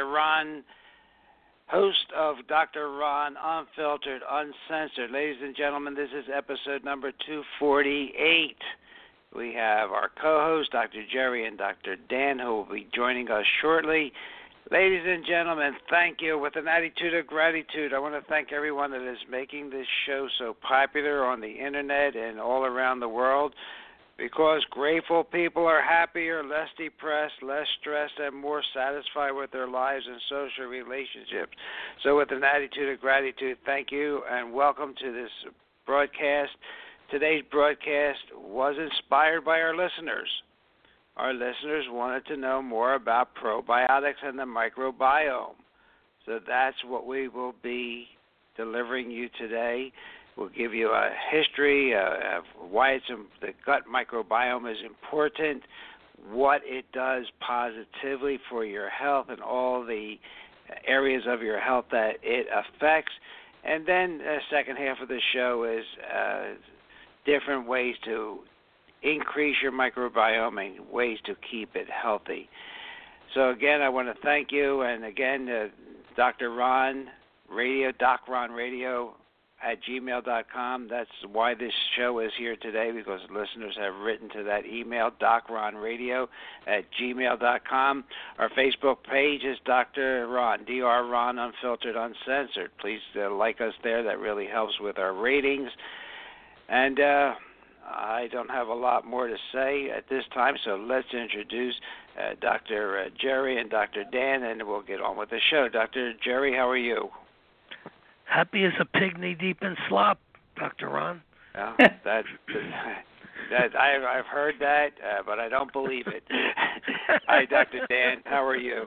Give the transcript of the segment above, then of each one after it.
Dr. Ron, host of Dr. Ron Unfiltered, Uncensored. Ladies and gentlemen, this is episode number 248. We have our co host, Dr. Jerry and Dr. Dan, who will be joining us shortly. Ladies and gentlemen, thank you. With an attitude of gratitude, I want to thank everyone that is making this show so popular on the internet and all around the world because grateful people are happier, less depressed, less stressed, and more satisfied with their lives and social relationships. So, with an attitude of gratitude, thank you and welcome to this broadcast. Today's broadcast was inspired by our listeners. Our listeners wanted to know more about probiotics and the microbiome. So, that's what we will be delivering you today. We'll give you a history uh, of why it's the gut microbiome is important, what it does positively for your health, and all the areas of your health that it affects. And then the second half of the show is uh, different ways to increase your microbiome and ways to keep it healthy. So again, I want to thank you, and again, uh, Dr. Ron Radio, Doc Ron Radio at gmail.com. That's why this show is here today because listeners have written to that email, docronradio at gmail.com. Our Facebook page is Dr. Ron, Dr. Ron Unfiltered Uncensored. Please uh, like us there. That really helps with our ratings. And uh, I don't have a lot more to say at this time, so let's introduce uh, Dr. Uh, Jerry and Dr. Dan, and we'll get on with the show. Dr. Jerry, how are you? Happy as a pig knee deep in slop, Doctor Ron. Yeah, that that I've I've heard that, uh, but I don't believe it. Hi, Doctor Dan. How are you?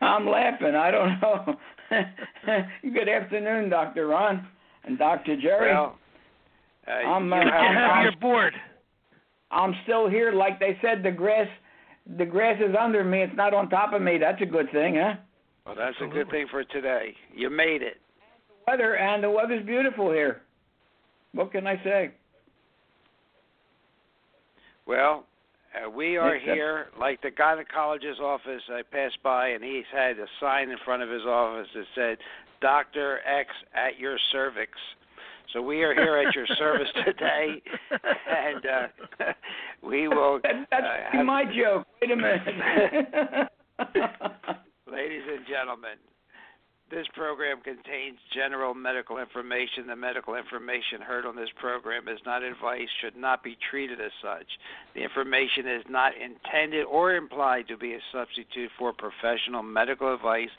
I'm laughing. I don't know. Good afternoon, Doctor Ron and Doctor Jerry. Well, uh, I'm, uh, I'm, you're bored. I'm still here. Like they said, the grass, the grass is under me. It's not on top of me. That's a good thing, huh? Well, that's Absolutely. a good thing for today. You made it weather, and the weather's beautiful here. What can I say? Well, uh, we are here, like the gynecologist's office. I passed by, and he's had a sign in front of his office that said, "Doctor X at your cervix." So we are here at your service today, and uh, we will. That, that's uh, my joke. Wait a minute. Ladies and gentlemen, this program contains general medical information. The medical information heard on this program is not advice, should not be treated as such. The information is not intended or implied to be a substitute for professional medical advice,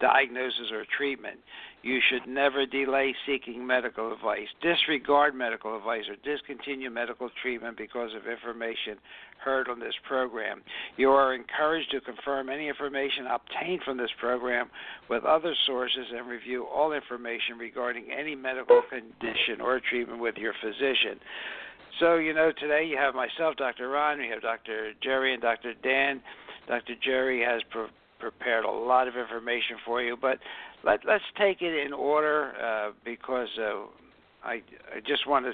diagnosis, or treatment. You should never delay seeking medical advice, disregard medical advice, or discontinue medical treatment because of information heard on this program. You are encouraged to confirm any information obtained from this program with other sources and review all information regarding any medical condition or treatment with your physician. So, you know, today you have myself, Dr. Ron, we have Dr. Jerry and Dr. Dan. Dr. Jerry has pre- prepared a lot of information for you, but let, let's take it in order uh, because uh, I, I just want to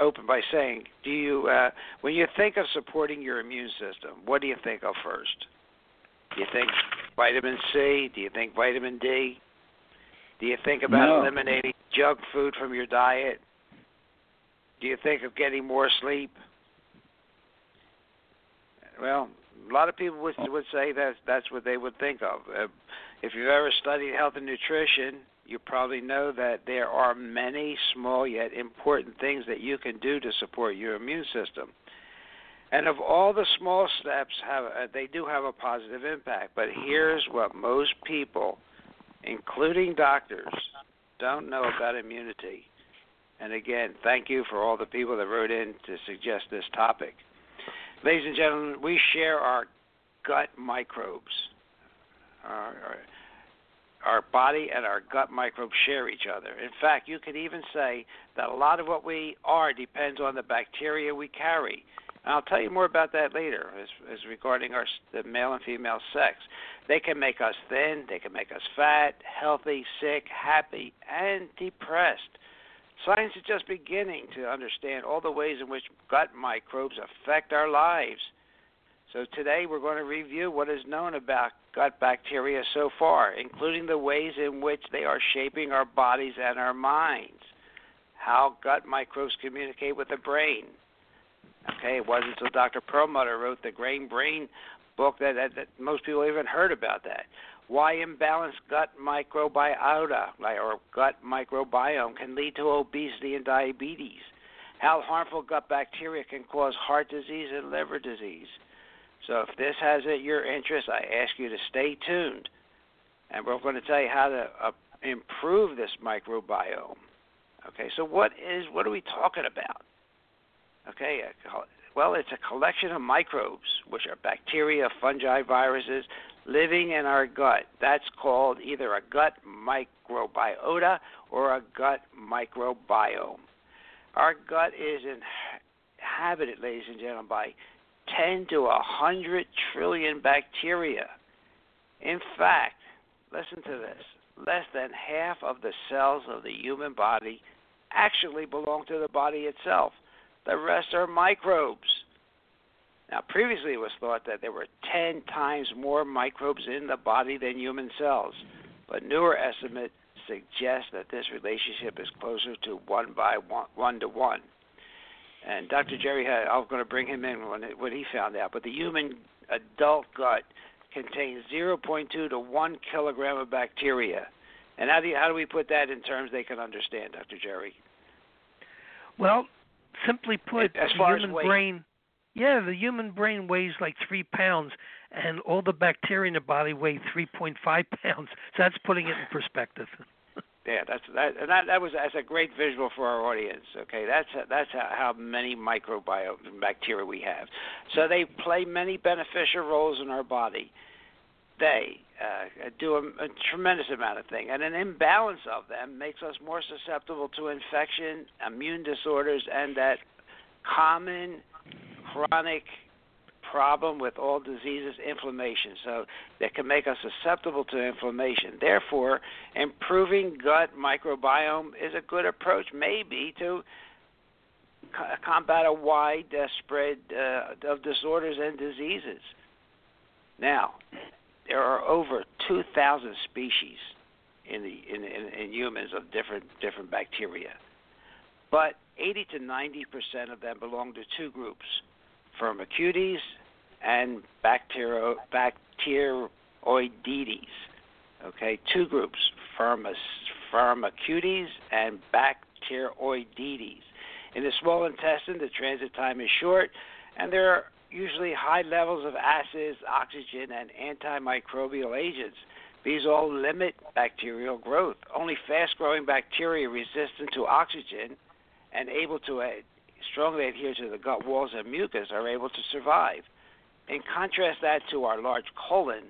open by saying, do you, uh, when you think of supporting your immune system, what do you think of first? Do you think vitamin C? Do you think vitamin D? Do you think about no. eliminating junk food from your diet? Do you think of getting more sleep? Well, a lot of people would would say that that's what they would think of. Uh, if you've ever studied health and nutrition, you probably know that there are many small yet important things that you can do to support your immune system. And of all the small steps, have uh, they do have a positive impact. But here's what most people, including doctors, don't know about immunity. And again, thank you for all the people that wrote in to suggest this topic. Ladies and gentlemen, we share our gut microbes. Our, our, our body and our gut microbes share each other. In fact, you could even say that a lot of what we are depends on the bacteria we carry. And I'll tell you more about that later, as, as regarding our the male and female sex. They can make us thin, they can make us fat, healthy, sick, happy, and depressed. Science is just beginning to understand all the ways in which gut microbes affect our lives. So today we're going to review what is known about gut bacteria so far, including the ways in which they are shaping our bodies and our minds, how gut microbes communicate with the brain. Okay, it wasn't until Dr. Perlmutter wrote the Grain Brain book that, that, that most people even heard about that. Why imbalanced gut microbiota or gut microbiome can lead to obesity and diabetes. How harmful gut bacteria can cause heart disease and liver disease so if this has it, your interest, I ask you to stay tuned. And we're going to tell you how to uh, improve this microbiome. Okay, so what is what are we talking about? Okay, well, it's a collection of microbes, which are bacteria, fungi, viruses, living in our gut. That's called either a gut microbiota or a gut microbiome. Our gut is inhabited, ladies and gentlemen, by 10 to 100 trillion bacteria. In fact, listen to this less than half of the cells of the human body actually belong to the body itself. The rest are microbes. Now, previously it was thought that there were 10 times more microbes in the body than human cells, but newer estimates suggest that this relationship is closer to 1 by 1, 1 to 1. And Dr. Jerry had, I was going to bring him in when, it, when he found out, but the human adult gut contains 0.2 to 1 kilogram of bacteria. And how do, you, how do we put that in terms they can understand, Dr. Jerry? Well, simply put, as the human as weight. brain, yeah, the human brain weighs like three pounds, and all the bacteria in the body weigh 3.5 pounds. So that's putting it in perspective. Yeah, that's that, and that that was that's a great visual for our audience. Okay, that's that's how many microbiome bacteria we have. So they play many beneficial roles in our body. They uh, do a, a tremendous amount of things, and an imbalance of them makes us more susceptible to infection, immune disorders, and that common chronic problem with all diseases, inflammation. So that can make us susceptible to inflammation. Therefore, improving gut microbiome is a good approach, maybe to combat a wide uh, spread uh, of disorders and diseases. Now, there are over 2,000 species in the in, in, in humans of different different bacteria, but 80 to 90 percent of them belong to two groups: Firmicutes and bacterio, Bacteroidetes. Okay, two groups, Firmicutes and Bacteroidetes. In the small intestine, the transit time is short, and there are usually high levels of acids, oxygen, and antimicrobial agents. These all limit bacterial growth. Only fast growing bacteria resistant to oxygen and able to uh, strongly adhere to the gut walls and mucus are able to survive. And contrast that to our large colon,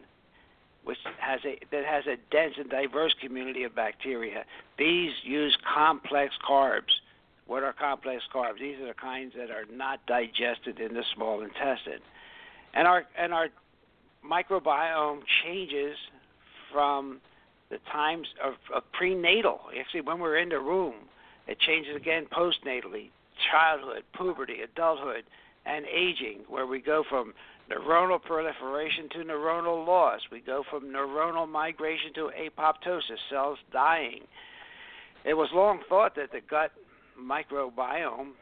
which has a that has a dense and diverse community of bacteria. These use complex carbs. What are complex carbs? These are the kinds that are not digested in the small intestine. And our and our microbiome changes from the times of, of prenatal. Actually, when we're in the room, it changes again postnatally, childhood, puberty, adulthood, and aging, where we go from neuronal proliferation to neuronal loss. We go from neuronal migration to apoptosis, cells dying. It was long thought that the gut microbiome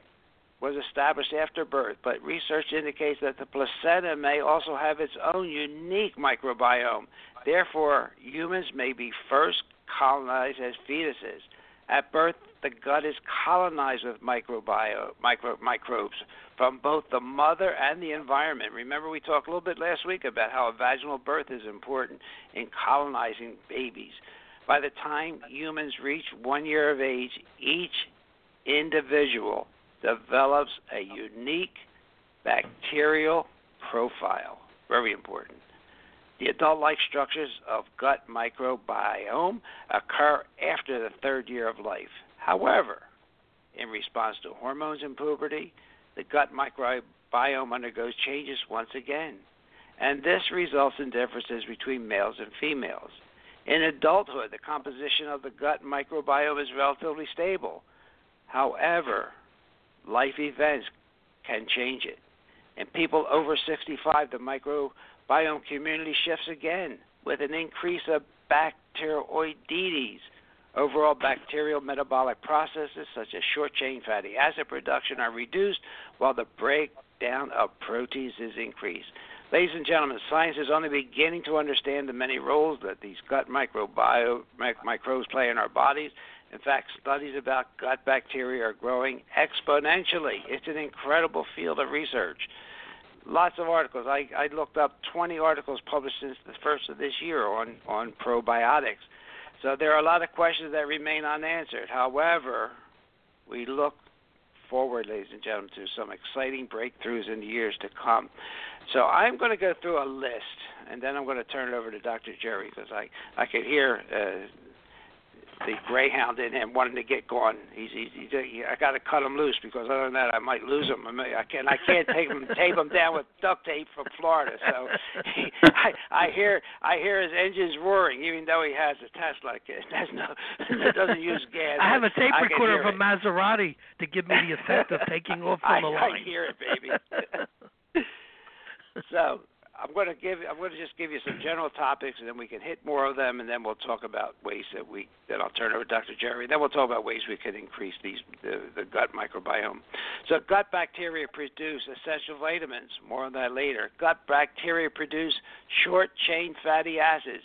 was established after birth, but research indicates that the placenta may also have its own unique microbiome. Therefore, humans may be first colonized as fetuses. At birth, the gut is colonized with microbio, micro, microbes from both the mother and the environment. Remember, we talked a little bit last week about how a vaginal birth is important in colonizing babies. By the time humans reach one year of age, each individual develops a unique bacterial profile. Very important. The adult like structures of gut microbiome occur after the third year of life. However, in response to hormones in puberty, the gut microbiome undergoes changes once again. And this results in differences between males and females. In adulthood, the composition of the gut microbiome is relatively stable. However, life events can change it. In people over 65, the microbiome community shifts again with an increase of bacteroidetes. Overall, bacterial metabolic processes such as short chain fatty acid production are reduced while the breakdown of proteins is increased. Ladies and gentlemen, science is only beginning to understand the many roles that these gut microbiome microbes play in our bodies. In fact, studies about gut bacteria are growing exponentially. It's an incredible field of research. Lots of articles. I, I looked up 20 articles published since the first of this year on, on probiotics. So there are a lot of questions that remain unanswered. However, we look forward, ladies and gentlemen, to some exciting breakthroughs in the years to come. So I'm going to go through a list, and then I'm going to turn it over to Dr. Jerry because I I could hear uh, the greyhound in him wanting to get going. He's, he's, he's I got to cut him loose because other than that, I might lose him. I, may, I can't I can't take him tape him down with duct tape from Florida. So he, I I hear I hear his engines roaring, even though he has a Tesla. It has no it doesn't use gas. I have a tape recorder of a it. Maserati to give me the effect of taking off I, on the line. I hear it, baby. so I'm going to give. I'm going to just give you some general topics, and then we can hit more of them, and then we'll talk about ways that we. Then I'll turn over to Dr. Jerry. Then we'll talk about ways we can increase these the, the gut microbiome. So gut bacteria produce essential vitamins. More on that later. Gut bacteria produce short chain fatty acids.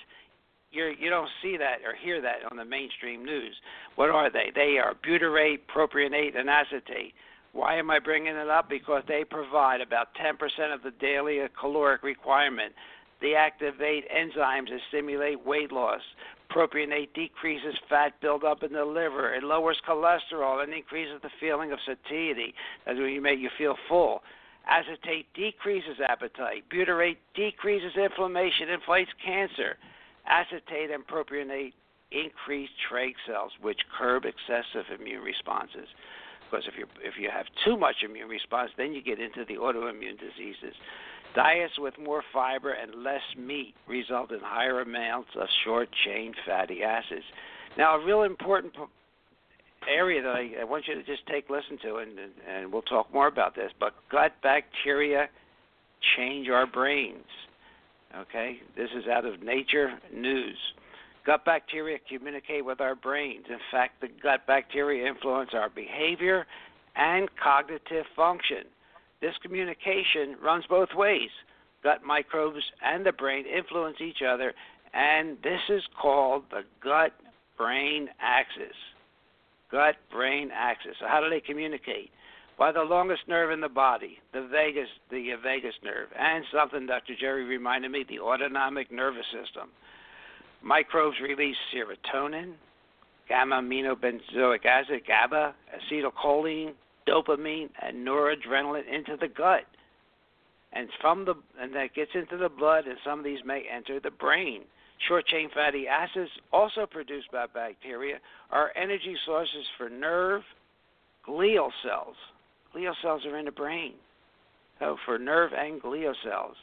You're, you don't see that or hear that on the mainstream news. What are they? They are butyrate, propionate, and acetate. Why am I bringing it up? Because they provide about 10% of the daily caloric requirement. They activate enzymes that stimulate weight loss. Propionate decreases fat buildup in the liver. It lowers cholesterol and increases the feeling of satiety. That's when you make you feel full. Acetate decreases appetite. Butyrate decreases inflammation, inflates cancer. Acetate and propionate increase Treg cells, which curb excessive immune responses because if you if you have too much immune response, then you get into the autoimmune diseases. Diets with more fiber and less meat result in higher amounts of short chain fatty acids. Now, a real important area that I, I want you to just take listen to, and, and, and we'll talk more about this. But gut bacteria change our brains. Okay, this is out of Nature News. Gut bacteria communicate with our brains. In fact, the gut bacteria influence our behavior and cognitive function. This communication runs both ways. Gut microbes and the brain influence each other, and this is called the gut brain axis. Gut brain axis. So, how do they communicate? By the longest nerve in the body, the vagus, the vagus nerve, and something Dr. Jerry reminded me, the autonomic nervous system. Microbes release serotonin, gamma aminobenzoic acid, GABA, acetylcholine, dopamine, and noradrenaline into the gut. And from the and that gets into the blood, and some of these may enter the brain. Short chain fatty acids, also produced by bacteria, are energy sources for nerve, glial cells. Glial cells are in the brain. So for nerve and glial cells.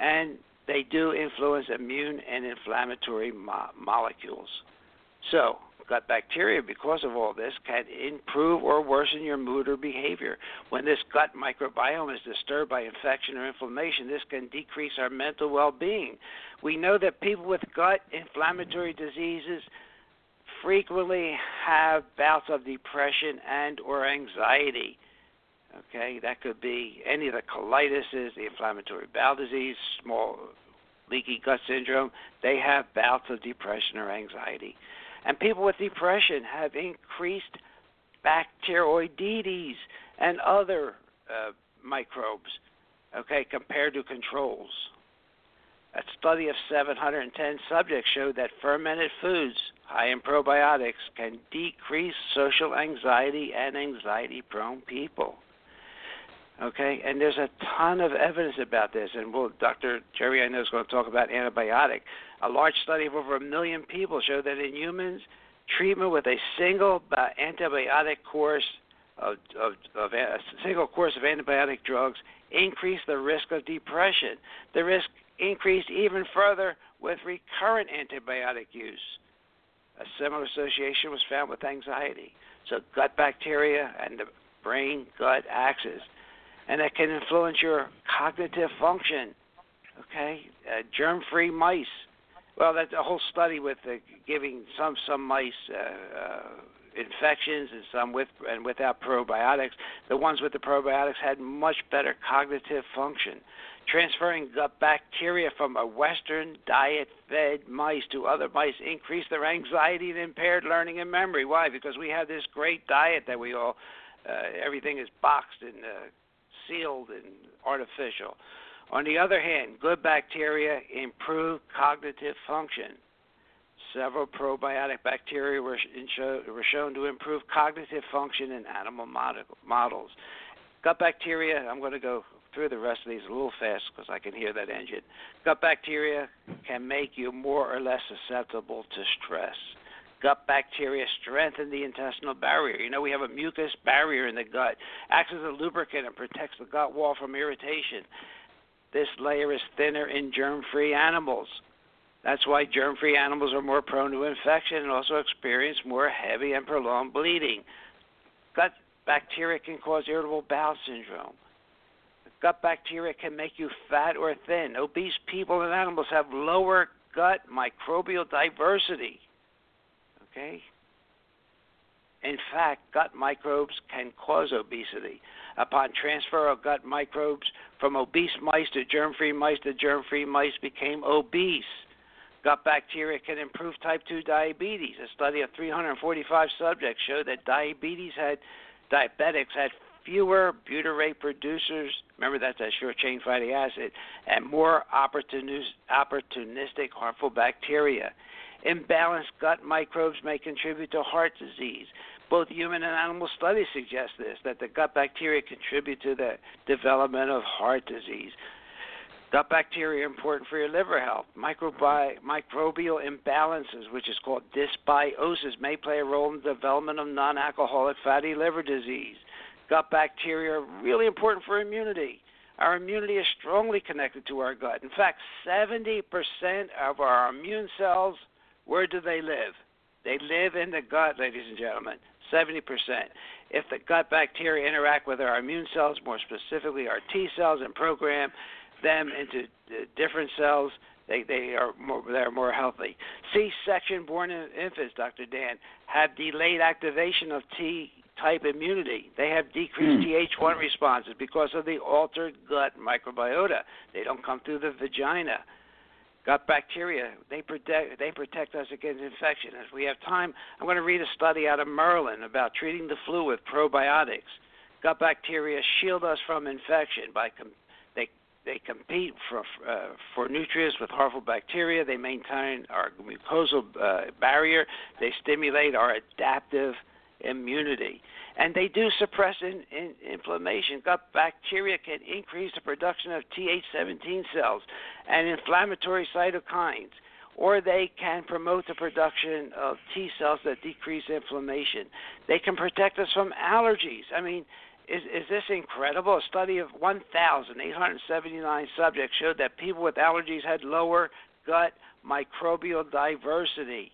And they do influence immune and inflammatory mo- molecules. So, gut bacteria, because of all this, can improve or worsen your mood or behavior. When this gut microbiome is disturbed by infection or inflammation, this can decrease our mental well being. We know that people with gut inflammatory diseases frequently have bouts of depression and or anxiety Okay, that could be any of the colitis, the inflammatory bowel disease, small leaky gut syndrome. They have bouts of depression or anxiety. And people with depression have increased bacteroidetes and other uh, microbes, okay, compared to controls. A study of 710 subjects showed that fermented foods high in probiotics can decrease social anxiety and anxiety prone people. Okay, and there's a ton of evidence about this, and we'll, Dr. Jerry I know is going to talk about antibiotic. A large study of over a million people showed that in humans, treatment with a single antibiotic course of, of, of a single course of antibiotic drugs increased the risk of depression. The risk increased even further with recurrent antibiotic use. A similar association was found with anxiety. So gut bacteria and the brain gut axis and that can influence your cognitive function. Okay, uh, germ-free mice. Well, that's a whole study with uh, giving some some mice uh, uh, infections and some with and without probiotics. The ones with the probiotics had much better cognitive function. Transferring gut bacteria from a Western diet fed mice to other mice increased their anxiety and impaired learning and memory. Why? Because we have this great diet that we all, uh, everything is boxed and uh, sealed and artificial. On the other hand, good bacteria improve cognitive function. Several probiotic bacteria were, show, were shown to improve cognitive function in animal models. Gut bacteria, I'm going to go through the rest of these a little fast because I can hear that engine. Gut bacteria can make you more or less susceptible to stress. Gut bacteria strengthen the intestinal barrier. You know, we have a mucus barrier in the gut, acts as a lubricant and protects the gut wall from irritation. This layer is thinner in germ free animals. That's why germ free animals are more prone to infection and also experience more heavy and prolonged bleeding. Gut bacteria can cause irritable bowel syndrome. Gut bacteria can make you fat or thin. Obese people and animals have lower gut microbial diversity. Okay? In fact, gut microbes can cause obesity. Upon transfer of gut microbes from obese mice to germ free mice, the germ free mice became obese. Gut bacteria can improve type 2 diabetes. A study of 345 subjects showed that diabetes had diabetics had fewer butyrate producers, remember that's that short chain fatty acid, and more opportunistic harmful bacteria. Imbalanced gut microbes may contribute to heart disease. Both human and animal studies suggest this, that the gut bacteria contribute to the development of heart disease. Gut bacteria are important for your liver health. Microbi- microbial imbalances, which is called dysbiosis, may play a role in the development of non alcoholic fatty liver disease. Gut bacteria are really important for immunity. Our immunity is strongly connected to our gut. In fact, 70% of our immune cells, where do they live? They live in the gut, ladies and gentlemen. 70%. If the gut bacteria interact with our immune cells, more specifically our T cells, and program them into different cells, they, they are more they're more healthy. C-section born infants, Dr. Dan, have delayed activation of T type immunity. They have decreased mm. Th1 responses because of the altered gut microbiota. They don't come through the vagina. Gut bacteria, they protect they protect us against infection. If we have time, I'm going to read a study out of Maryland about treating the flu with probiotics. Gut bacteria shield us from infection by com- they they compete for uh, for nutrients with harmful bacteria. They maintain our mucosal uh, barrier. They stimulate our adaptive immunity. And they do suppress in, in, inflammation. Gut bacteria can increase the production of Th17 cells and inflammatory cytokines, or they can promote the production of T cells that decrease inflammation. They can protect us from allergies. I mean, is, is this incredible? A study of 1,879 subjects showed that people with allergies had lower gut microbial diversity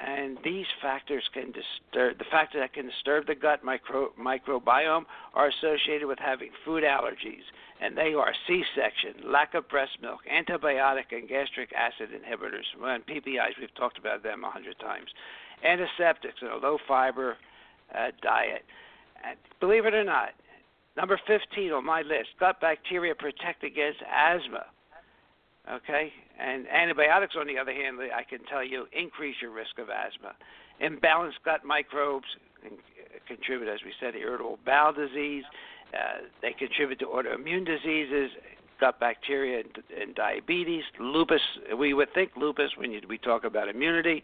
and these factors can disturb the factors that can disturb the gut micro, microbiome are associated with having food allergies, and they are C-section, lack of breast milk, antibiotic and gastric acid inhibitors, and PPIs. We've talked about them a hundred times, antiseptics, and a low-fiber uh, diet. And believe it or not, number 15 on my list: gut bacteria protect against asthma. Okay, and antibiotics, on the other hand, I can tell you, increase your risk of asthma. Imbalanced gut microbes contribute, as we said, to irritable bowel disease. Uh, they contribute to autoimmune diseases, gut bacteria, and, and, diabetes. Lupus, we would think lupus when you, we talk about immunity.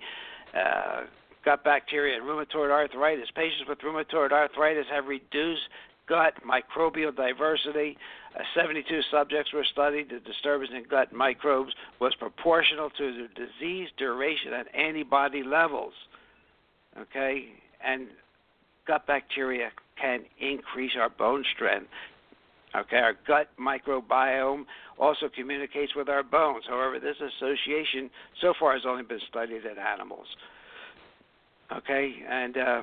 Uh, gut bacteria and rheumatoid arthritis. Patients with rheumatoid arthritis have reduced gut microbial diversity. Uh, 72 subjects were studied. The disturbance in gut microbes was proportional to the disease duration and antibody levels. Okay, and gut bacteria can increase our bone strength. Okay, our gut microbiome also communicates with our bones. However, this association so far has only been studied in animals. Okay, and uh,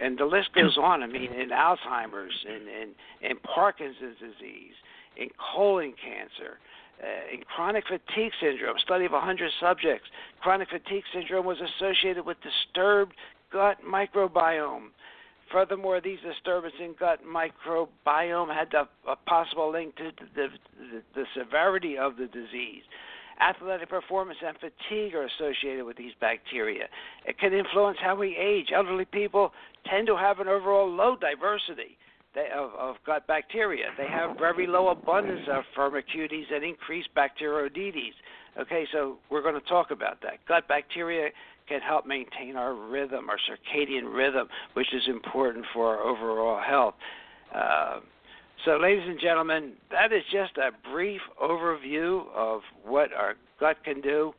and the list goes on. I mean, in Alzheimer's, in in, in Parkinson's disease, in colon cancer, uh, in chronic fatigue syndrome. Study of 100 subjects. Chronic fatigue syndrome was associated with disturbed gut microbiome. Furthermore, these disturbances in gut microbiome had a, a possible link to the, the, the severity of the disease. Athletic performance and fatigue are associated with these bacteria. It can influence how we age. Elderly people tend to have an overall low diversity of, of gut bacteria. They have very low abundance of Firmicutes and increased Bacteroidetes. Okay, so we're going to talk about that. Gut bacteria can help maintain our rhythm, our circadian rhythm, which is important for our overall health. Uh, so, ladies and gentlemen, that is just a brief overview of what our gut can do.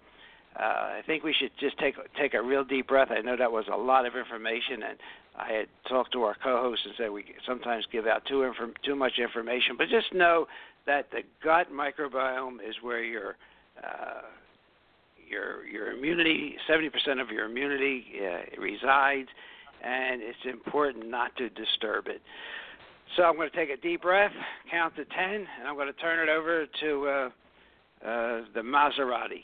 Uh, I think we should just take take a real deep breath. I know that was a lot of information, and I had talked to our co-host and said we sometimes give out too too much information, but just know that the gut microbiome is where your uh, your your immunity, 70% of your immunity uh, resides, and it's important not to disturb it. So I'm going to take a deep breath, count to 10, and I'm going to turn it over to uh, uh, the Maserati.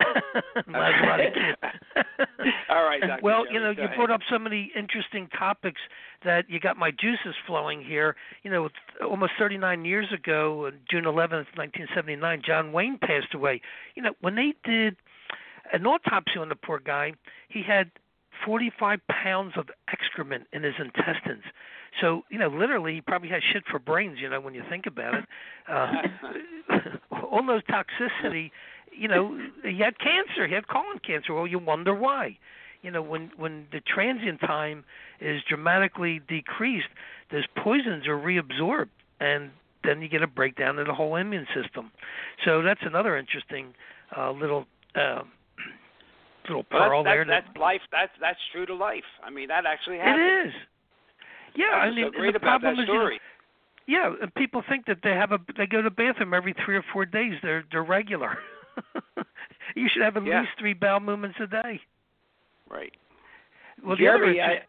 Maserati. All right, Dr. Well, Jerry, you know, you ahead. brought up so many interesting topics that you got my juices flowing here. You know, almost 39 years ago, June 11th, 1979, John Wayne passed away. You know, when they did an autopsy on the poor guy, he had 45 pounds of excrement in his intestines. So, you know, literally, he probably has shit for brains. You know, when you think about it, uh, all those toxicity. You know, he had cancer. He had colon cancer. Well, you wonder why. You know, when when the transient time is dramatically decreased, those poisons are reabsorbed, and then you get a breakdown of the whole immune system. So that's another interesting uh, little uh, little Well, pearl that's, there. that's, that- that's life. That's that's true to life. I mean, that actually happens. It is. Yeah, That's I mean, so great the about problem that is, you know, yeah, and people think that they have a they go to the bathroom every three or four days. They're they're regular. you should have at Yeah. least three bowel movements a day. right. Well, the other Jerry, I,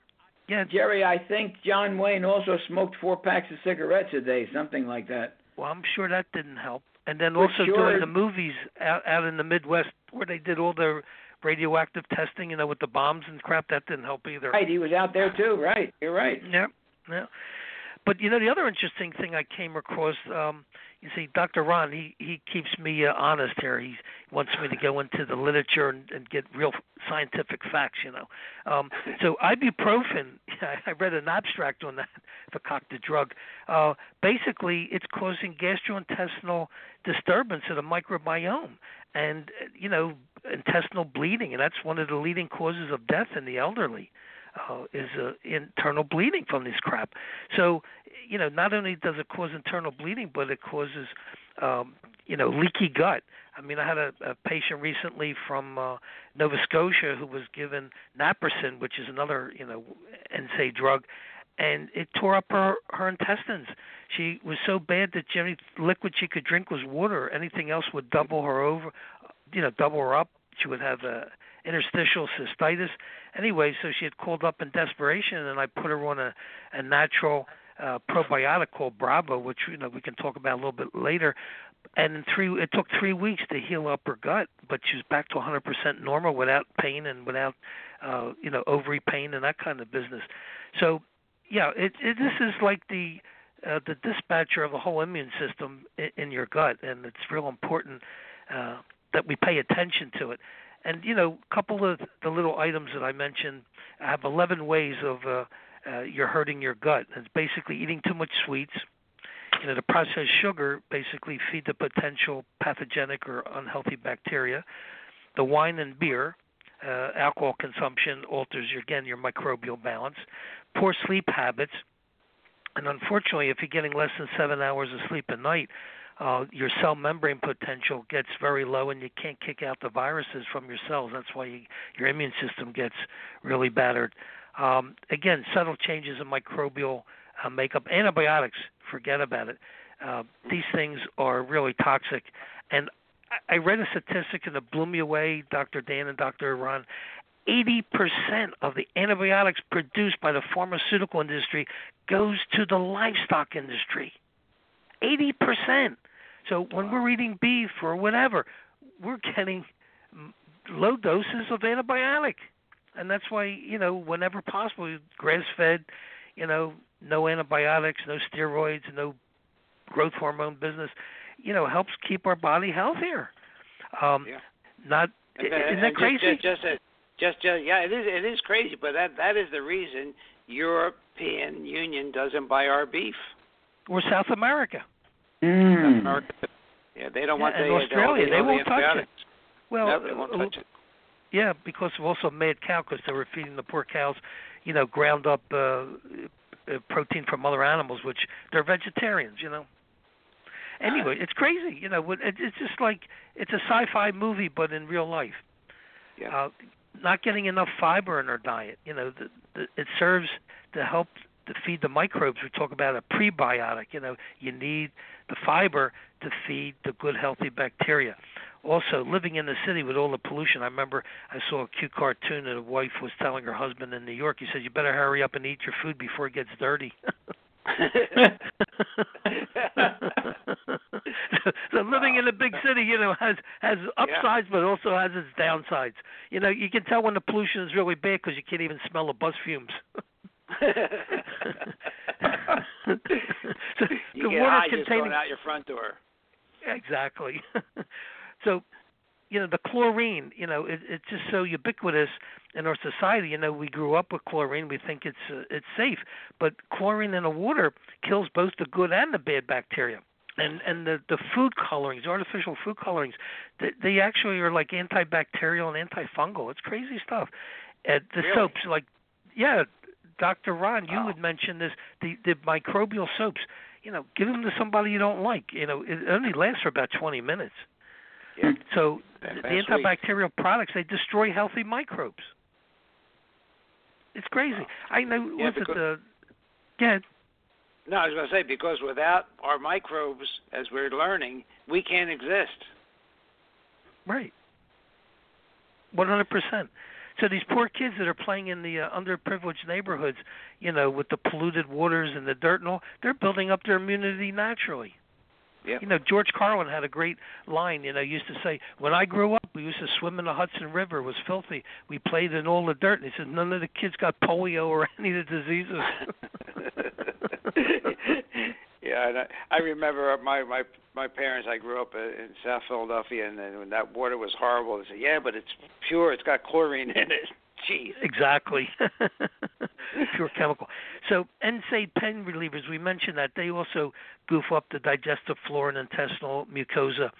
yeah, Jerry, I think John Wayne also smoked four packs of cigarettes a day, something like that. well, I'm sure that didn't help. And then But also sure- during the movies out out in the Midwest where they did all the radioactive testing, you know, with the bombs and crap, that didn't help either. Right, he was out there too. Right, you're right. Yeah, yeah. But you know, the other interesting thing I came across, um, you see, Dr. Ron, he he keeps me uh, honest here. He wants me to go into the literature and, and get real scientific facts. You know, um, so ibuprofen. I read an abstract on that, the the drug. Uh, basically, it's causing gastrointestinal disturbance of the microbiome, and you know, intestinal bleeding, and that's one of the leading causes of death in the elderly uh, is uh, internal bleeding from this crap. So, you know, not only does it cause internal bleeding, but it causes, um, you know, leaky gut. I mean, I had a, a patient recently from uh, Nova Scotia who was given naproxen, which is another, you know, NSAID drug, and it tore up her her intestines. She was so bad that only liquid she could drink was water. Anything else would double her over, you know, double her up. She would have a interstitial cystitis. Anyway, so she had called up in desperation, and I put her on a, a natural uh, probiotic called Bravo, which you know we can talk about a little bit later. And in three, it took three weeks to heal up her gut, but she was back to 100% normal without pain and without, uh, you know, ovary pain and that kind of business. So, yeah, it, it this is like the uh, the dispatcher of the whole immune system in, in your gut, and it's real important uh, that we pay attention to it. And you know, a couple of the little items that I mentioned I have 11 ways of uh, uh, you're hurting your gut. It's basically eating too much sweets. You know, the processed sugar basically feed the potential pathogenic or unhealthy bacteria. The wine and beer, uh, alcohol consumption alters your, again your microbial balance. Poor sleep habits, and unfortunately, if you're getting less than seven hours of sleep a night, uh, your cell membrane potential gets very low, and you can't kick out the viruses from your cells. That's why you, your immune system gets really battered. Um, again, subtle changes in microbial uh, makeup. Antibiotics, forget about it. Uh, these things are really toxic. And I, read a statistic and it blew me away, Dr. Dan and Dr. Ron. 80% of the antibiotics produced by the pharmaceutical industry goes to the livestock industry. 80%. So when we're eating beef or whatever, we're getting low doses of antibiotic. And that's why, you know, whenever possible, grass fed, you know, no antibiotics, no steroids, no growth hormone business, you know, helps keep our body healthier. Um yeah. not And, isn't that crazy? Just, just, just, just, just, yeah, it is. It is crazy, but that that is the reason European Union doesn't buy our beef. or South America. Mm. America, yeah, they don't Yeah, want and the, Australia, the, they won't touch it. Well, no, they won't uh, touch it. Yeah, because of also mad cow, because they were feeding the poor cows, you know, ground up uh, uh, protein from other animals, which they're vegetarians, you know. Anyway, it's crazy, you know. it- It's just like it's a sci-fi movie, but in real life. Yeah. Uh, not getting enough fiber in our diet, you know, the, the, it serves to help to feed the microbes. We talk about a prebiotic. You know, you need the fiber to feed the good, healthy bacteria also living in the city with all the pollution i remember i saw a cute cartoon that a wife was telling her husband in new york he says you better hurry up and eat your food before it gets dirty so, living in a big city you know has has upsides but also has its downsides you know you can tell when the pollution is really bad because you can't even smell the bus fumes so you the get water high just going out your front door. Exactly. so, you know, the chlorine, you know, it, it's just so ubiquitous in our society. You know, we grew up with chlorine. We think it's uh, it's safe, but chlorine in the water kills both the good and the bad bacteria. And and the the food colorings, artificial food colorings, they, they actually are like antibacterial and antifungal. It's crazy stuff. Uh, the Really? soaps, like, yeah, Dr. Ron, you Wow. had mentioned this. The the microbial soaps you know, give them to somebody you don't like. You know, it only lasts for about 20 minutes. Yeah. So the antibacterial products they destroy healthy microbes. It's crazy. I know. Yeah, was it because- the? Yeah, No, I was going to say because without our microbes, as we're learning, we can't exist. right. One hundred percent. So these poor kids that are playing in the uh, underprivileged neighborhoods, you know, with the polluted waters and the dirt and all, they're building up their immunity naturally. Yeah. You know, George Carlin had a great line. You know, he used to say, "When I grew up, we used to swim in the Hudson River. It was filthy. We played in all the dirt." And he said, "None of the kids got polio or any of the diseases." yeah, and I, I remember my my my parents. I grew up in South Philadelphia, and then when that water was horrible, they said, "Yeah, but it's pure. It's got chlorine in it." Jeez. Exactly. Pure chemical. So NSAID pen relievers, we mentioned that they also goof up the digestive flora and intestinal mucosa.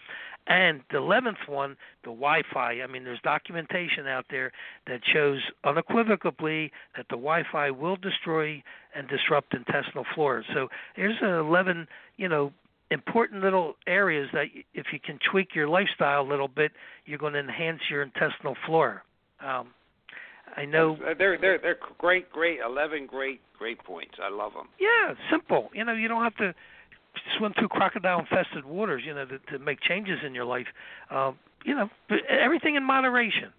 And the eleventh one, the Wi-Fi. I mean, there's documentation out there that shows unequivocally that the Wi-Fi will destroy and disrupt intestinal flora. So there's eleven, you know, important little areas that if you can tweak your lifestyle a little bit, you're going to enhance your intestinal flora. Um, I know. Uh, They're they're they're great, great, eleven great, great points. I love them. Yeah, simple. You know, you don't have to swim through crocodile infested waters, you know, to, to make changes in your life. Um, you know, everything in moderation.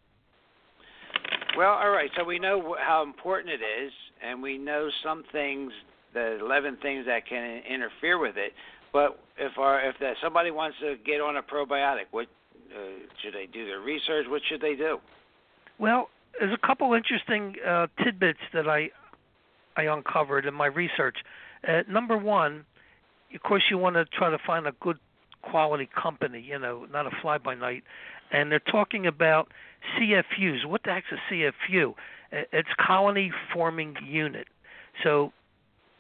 Well, all right. So we know how important it is, and we know some things, the eleven things that can interfere with it. But if our if that somebody wants to get on a probiotic, what uh, should they do? Their research. What should they do? Well, there's a couple interesting uh, tidbits that I I uncovered in my research. Uh, number one, of course, you want to try to find a good quality company, you know, not a fly by night. And they're talking about CFUs. What the heck's a CFU? Uh, It's colony forming unit. So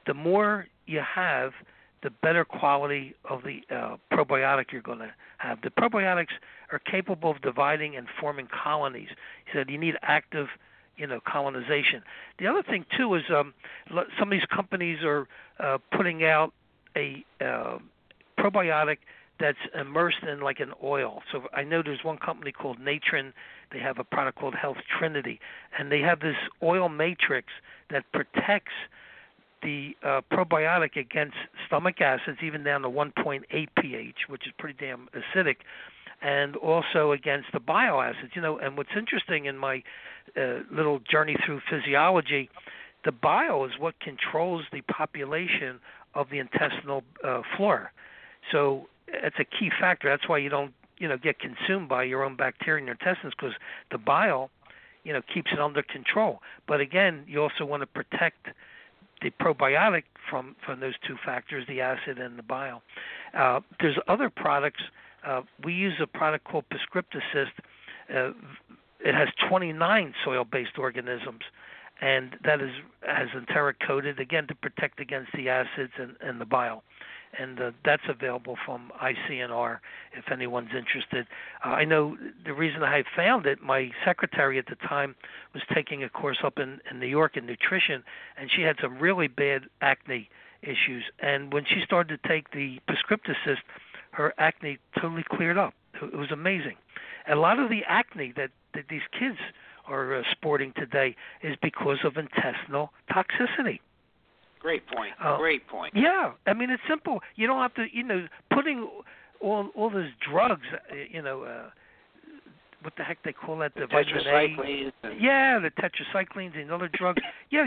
the more you have, the better quality of the uh, probiotic you're going to have. The probiotics are capable of dividing and forming colonies. He said you need active, you know, colonization. The other thing too is um, some of these companies are uh, putting out a uh, probiotic that's immersed in like an oil. So I know there's one company called Natren. They have a product called Health Trinity, and they have this oil matrix that protects the uh, probiotic against stomach acids, even down to 1.8 pH, which is pretty damn acidic, and also against the bile acids. You know, and what's interesting in my uh, little journey through physiology, the bile is what controls the population of the intestinal uh, flora. So it's a key factor. That's why you don't, you know, get consumed by your own bacteria in your intestines because the bile, you know, keeps it under control. But again, you also want to protect the probiotic from from those two factors, the acid and the bile. Uh, there's other products. Uh, we use a product called Prescript-Assist. Uh, it has 29 soil-based organisms, and that is has enteric coated again to protect against the acids and, and the bile and uh, that's available from ICNR if anyone's interested. Uh, I know the reason I found it. My secretary at the time was taking a course up in, in New York in nutrition, and she had some really bad acne issues. And when she started to take the Prescript-Assist, her acne totally cleared up. It was amazing. A lot of the acne that, that these kids are uh, sporting today is because of intestinal toxicity. Great point. Uh, Great point. Yeah, I mean it's simple. You don't have to, you know, putting all all those drugs, uh, you know, uh, what the heck they call that? The, the vitamin A. Yeah, the tetracyclines and other drugs. yeah,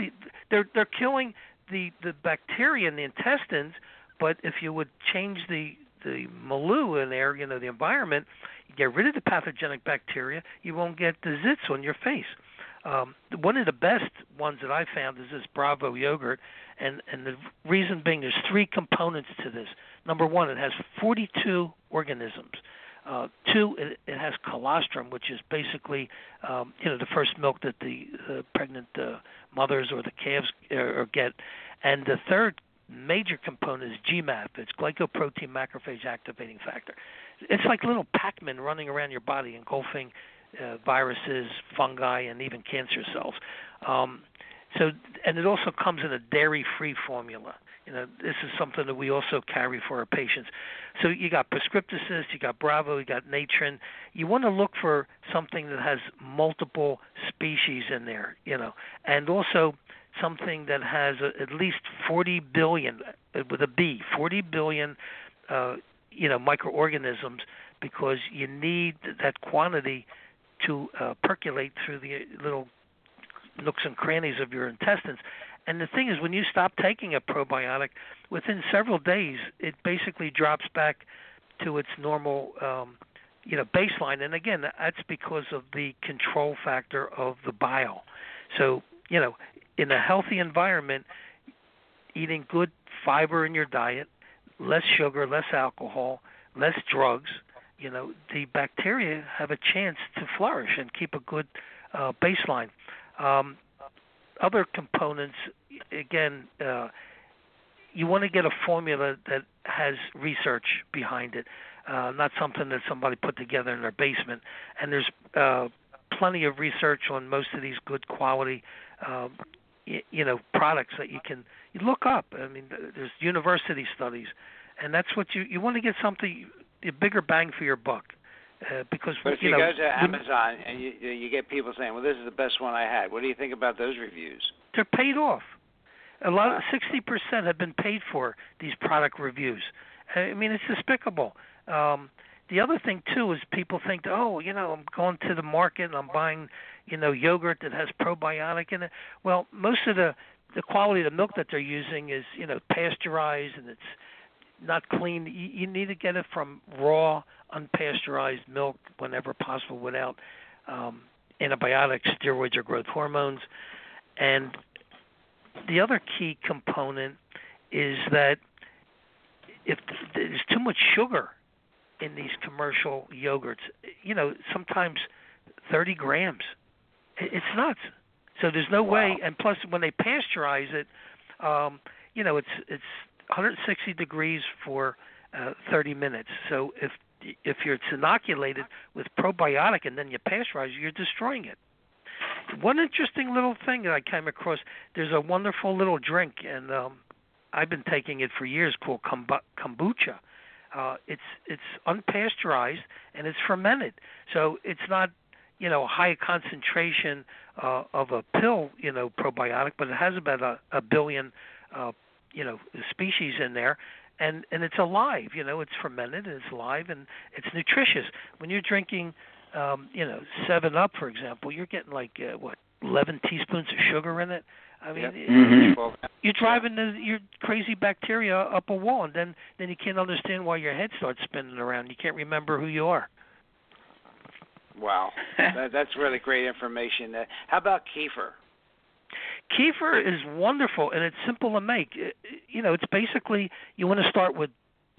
they're they're killing the the bacteria in the intestines. But if you would change the the milieu in there, you know, the environment, you get rid of the pathogenic bacteria, you won't get the zits on your face. Um, one of the best ones that I found is this Bravo yogurt, and and the reason being there's three components to this. Number one, it has 42 organisms. Uh, two, it, it has colostrum, which is basically um, you know the first milk that the uh, pregnant uh, mothers or the calves uh, get, and the third major component is GMAP. It's glycoprotein macrophage activating factor. It's like little Pac-Man running around your body, engulfing uh, viruses, fungi, and even cancer cells. Um, so, and it also comes in a dairy-free formula. You know, this is something that we also carry for our patients. So you got Prescript-Assist, you got Bravo, you got Natren. You want to look for something that has multiple species in there, you know, and also something that has a, at least 40 billion uh, with a B, 40 billion, uh, you know, microorganisms because you need that quantity to uh, percolate through the little nooks and crannies of your intestines. And the thing is, when you stop taking a probiotic, within several days, it basically drops back to its normal, um, you know, baseline. And again, that's because of the control factor of the bile. So, you know, in a healthy environment, eating good fiber in your diet, less sugar, less alcohol, less drugs, you know, the bacteria have a chance to flourish and keep a good uh, baseline. Um, other components, again, uh, you want to get a formula that has research behind it, uh, not something that somebody put together in their basement. And there's uh, plenty of research on most of these good quality, um, y- you know, products that you can look up. I mean, there's university studies, and that's what you you want to get something a bigger bang for your buck. Uh, because but if you, you know, go to Amazon and you you get people saying, "Well, this is the best one I had," what do you think about those reviews? They're paid off. A lot, sixty percent have been paid for these product reviews. I mean, it's despicable. Um, the other thing too is people think, oh, you know, I'm going to the market and I'm buying, you know, yogurt that has probiotic in it. Well, most of the the quality of the milk that they're using is, you know, pasteurized and it's not clean. You, you need to get it from raw, unpasteurized milk whenever possible, without um, antibiotics, steroids, or growth hormones. And the other key component is that if there's too much sugar in these commercial yogurts, you know, sometimes 30 grams, it's nuts. So there's no wow. way. And plus, when they pasteurize it, um, you know, it's it's 160 degrees for uh, 30 minutes. So if if you're inoculated with probiotic and then you pasteurize, you're destroying it. One interesting little thing that I came across, there's a wonderful little drink, and um, I've been taking it for years called kombucha. Uh, it's it's unpasteurized and it's fermented, so it's not you know a high concentration uh, of a pill you know probiotic, but it has about a, a billion uh, you know species in there, and and it's alive. You know, it's fermented and it's alive and it's nutritious. When you're drinking, um, you know, Seven Up, for example, you're getting like uh, what 11 teaspoons of sugar in it. I mean, Yep. it- Mhm. you're driving the, your crazy bacteria up a wall, and then then you can't understand why your head starts spinning around. You can't remember who you are. Wow, that, that's really great information. Uh, how about kefir? Kefir is wonderful and it's simple to make. It- You know, it's basically you want to start with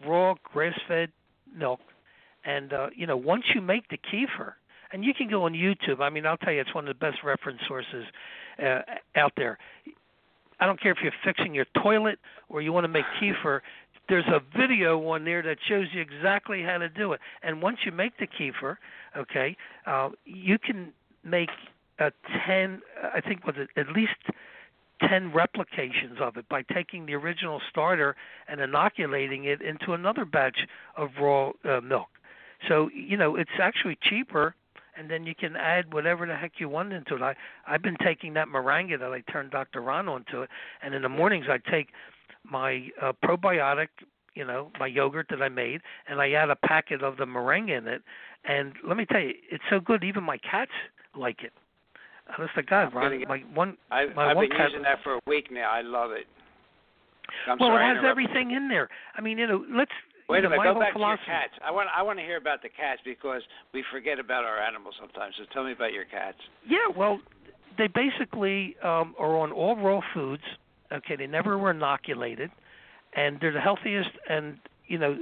raw grass-fed milk, and uh, you know once you make the kefir, and you can go on YouTube. I mean, I'll tell you, it's one of the best reference sources uh, out there. I don't care if you're fixing your toilet or you want to make kefir. There's a video on there that shows you exactly how to do it. And once you make the kefir, okay, uh, you can make a ten. I think was it at least ten replications of it by taking the original starter and inoculating it into another batch of raw uh, milk. So you know it's actually cheaper, and then you can add whatever the heck you want into it. I I've been taking that moringa that I turned Dr. Ron onto it, and in the mornings I take my uh, probiotic, you know, my yogurt that I made, and I add a packet of the moringa in it. And let me tell you, it's so good. Even my cats like it. Honest to God, Ron. get- My one I, My I've one been using that for a week now. I love it. I'm well, sorry, it has everything in there. I mean, you know, let's. Wait you a know, minute. Go back philosophy. to your cats. I want I want to hear about the cats because we forget about our animals sometimes. So tell me about your cats. Yeah, well, they basically um, are on all raw foods. Okay, they never were inoculated, and they're the healthiest and you know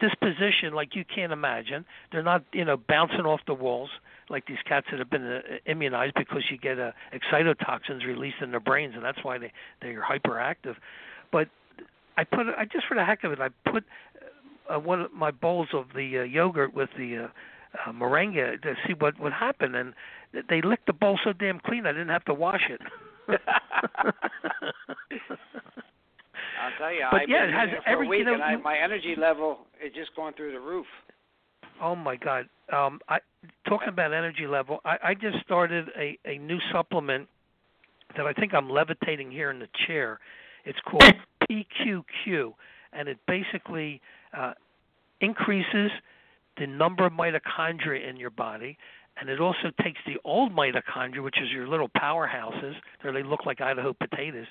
disposition like you can't imagine. They're not you know bouncing off the walls like these cats that have been uh, immunized because you get uh, excitotoxins released in their brains, and that's why they they're hyperactive. But I put I just for the heck of it I put uh, one of my bowls of the uh, yogurt with the uh, uh, moringa to see what would happen, and they licked the bowl so damn clean I didn't have to wash it. I'll tell you, But I've yeah, been it has using it for every- a you know, and I, my energy level is just going through the roof. oh my God! Um, I talking about energy level. I, I just started a a new supplement that I think I'm levitating here in the chair. It's called PQQ, and it basically uh, increases the number of mitochondria in your body, and it also takes the old mitochondria, which is your little powerhouses, they look like Idaho potatoes,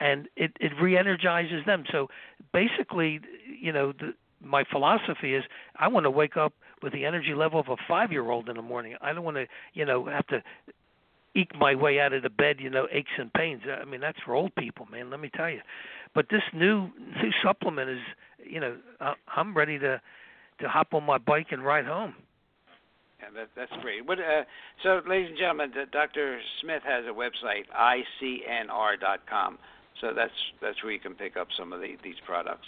and it it re-energizes them. So basically, you know, the, my philosophy is I want to wake up with the energy level of a five-year-old in the morning. I don't want to, you know, have to eke my way out of the bed, you know, aches and pains. I mean, that's for old people, man. Let me tell you. But this new new supplement is, you know, I- I'm ready to to hop on my bike and ride home. Yeah, that, that's great. What, uh, so, ladies and gentlemen, Dr. Smith has a website, icnr.com. So that's that's where you can pick up some of the, these products.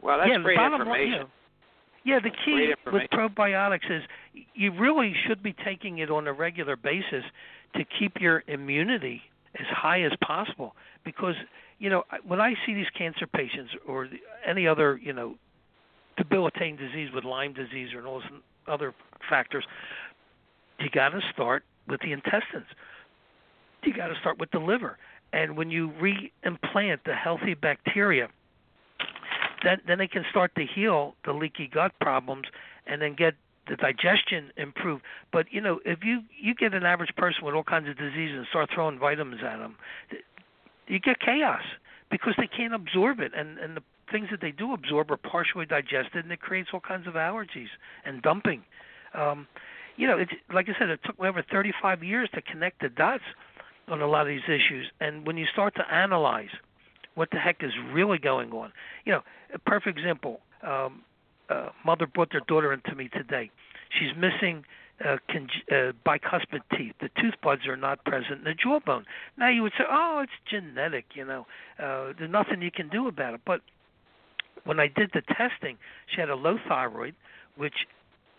Well, that's yeah, great information. Yeah. yeah, the key with probiotics is you really should be taking it on a regular basis to keep your immunity as high as possible. Because you know when I see these cancer patients or any other you know debilitating disease with Lyme disease or those other factors, you got to start with the intestines. You got to start with the liver. And when you re-implant the healthy bacteria, then then they can start to heal the leaky gut problems and then get the digestion improved. But you know, if you you get an average person with all kinds of diseases and start throwing vitamins at them, you get chaos because they can't absorb it, and and the things that they do absorb are partially digested, and it creates all kinds of allergies and dumping. Um, you know, it's like I said, it took me over 35 years to connect the dots on a lot of these issues, and when you start to analyze what the heck is really going on, you know, a perfect example. Um, uh, mother brought their daughter into me today. She's missing uh, con- uh, bicuspid teeth. The tooth buds are not present in the jawbone. Now you would say, oh, it's genetic. You know, uh, there's nothing you can do about it. But when I did the testing, she had a low thyroid, which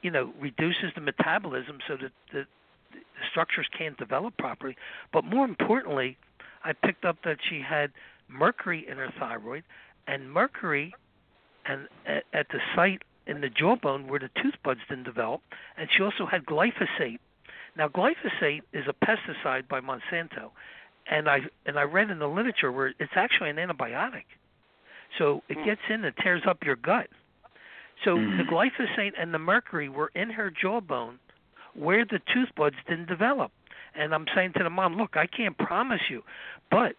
you know reduces the metabolism so that the, the structures can't develop properly. But more importantly, I picked up that she had mercury in her thyroid, and mercury, and at, at the site in the jawbone where the tooth buds didn't develop, and she also had glyphosate. Now, glyphosate is a pesticide by Monsanto, and I and I read in the literature where it's actually an antibiotic. So it Hmm. gets in and tears up your gut. So Mhm. the glyphosate and the mercury were in her jawbone where the tooth buds didn't develop. And I'm saying to the mom, look, I can't promise you, but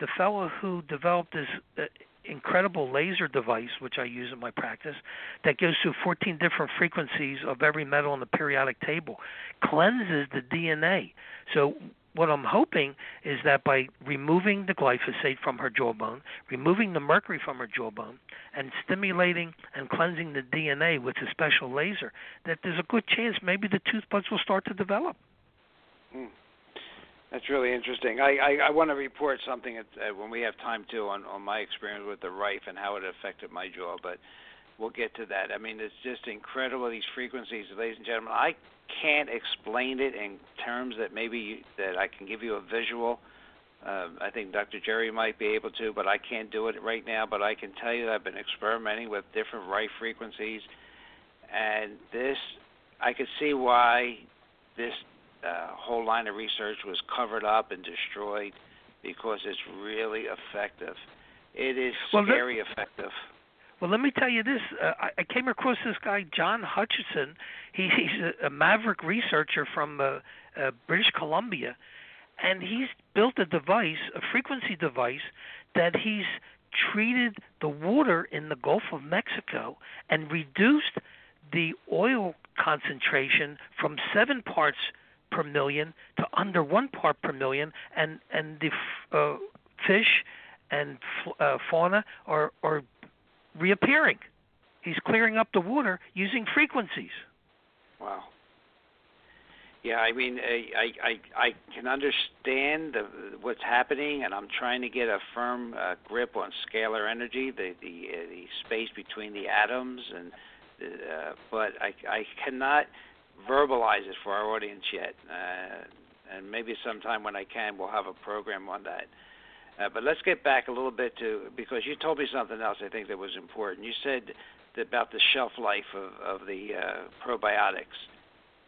the fellow who developed this uh, incredible laser device, which I use in my practice, that goes through 14 different frequencies of every metal on the periodic table, cleanses the DNA. So what I'm hoping is that by removing the glyphosate from her jawbone, removing the mercury from her jawbone, and stimulating and cleansing the DNA with a special laser, that there's a good chance maybe the tooth buds will start to develop. Hmm. That's really interesting. I, I, I want to report something at, uh, when we have time too on, on my experience with the Rife and how it affected my jaw, but we'll get to that. I mean, it's just incredible these frequencies, ladies and gentlemen. I can't explain it in terms that maybe you, that I can give you a visual. Uh, I think Dr. Jerry might be able to, but I can't do it right now. But I can tell you that I've been experimenting with different Rife frequencies, and this I could see why this uh, whole line of research was covered up and destroyed because it's really effective. It is Well, that- effective. Well, let me tell you this. Uh, I, came across this guy, John Hutchison. He, he's a, a maverick researcher from uh, uh, British Columbia, and he's built a device, a frequency device, that he's treated the water in the Gulf of Mexico and reduced the oil concentration from seven parts per million to under one part per million, and and the f- uh, fish and f- uh, fauna are are reappearing. He's clearing up the water using frequencies. Wow. Yeah, I mean, I I I, can understand the, what's happening, and I'm trying to get a firm uh, grip on scalar energy, the the uh, the space between the atoms, and uh, but I I cannot verbalize it for our audience yet. Uh, and maybe sometime when I can, we'll have a program on that. Uh, but let's get back a little bit to because you told me something else I think that was important. You said that about the shelf life of of the uh, probiotics.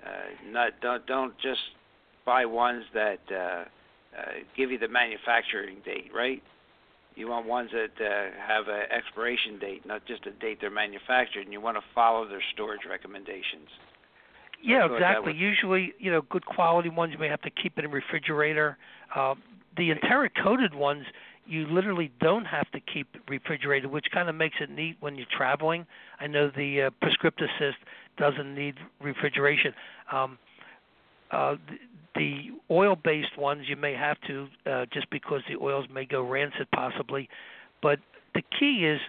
Uh, not don't don't just buy ones that uh, uh, give you the manufacturing date, right? You want ones that uh, have an expiration date, not just a date they're manufactured, and you want to follow their storage recommendations. Yeah, exactly. was- Usually, you know, good quality ones you may have to keep it in a refrigerator. Uh, the enteric coated ones you literally don't have to keep refrigerated, which kind of makes it neat when you're traveling. I know the uh, Prescript-Assist doesn't need refrigeration. Um, uh, the, the oil-based ones you may have to uh, just because the oils may go rancid possibly, but the key is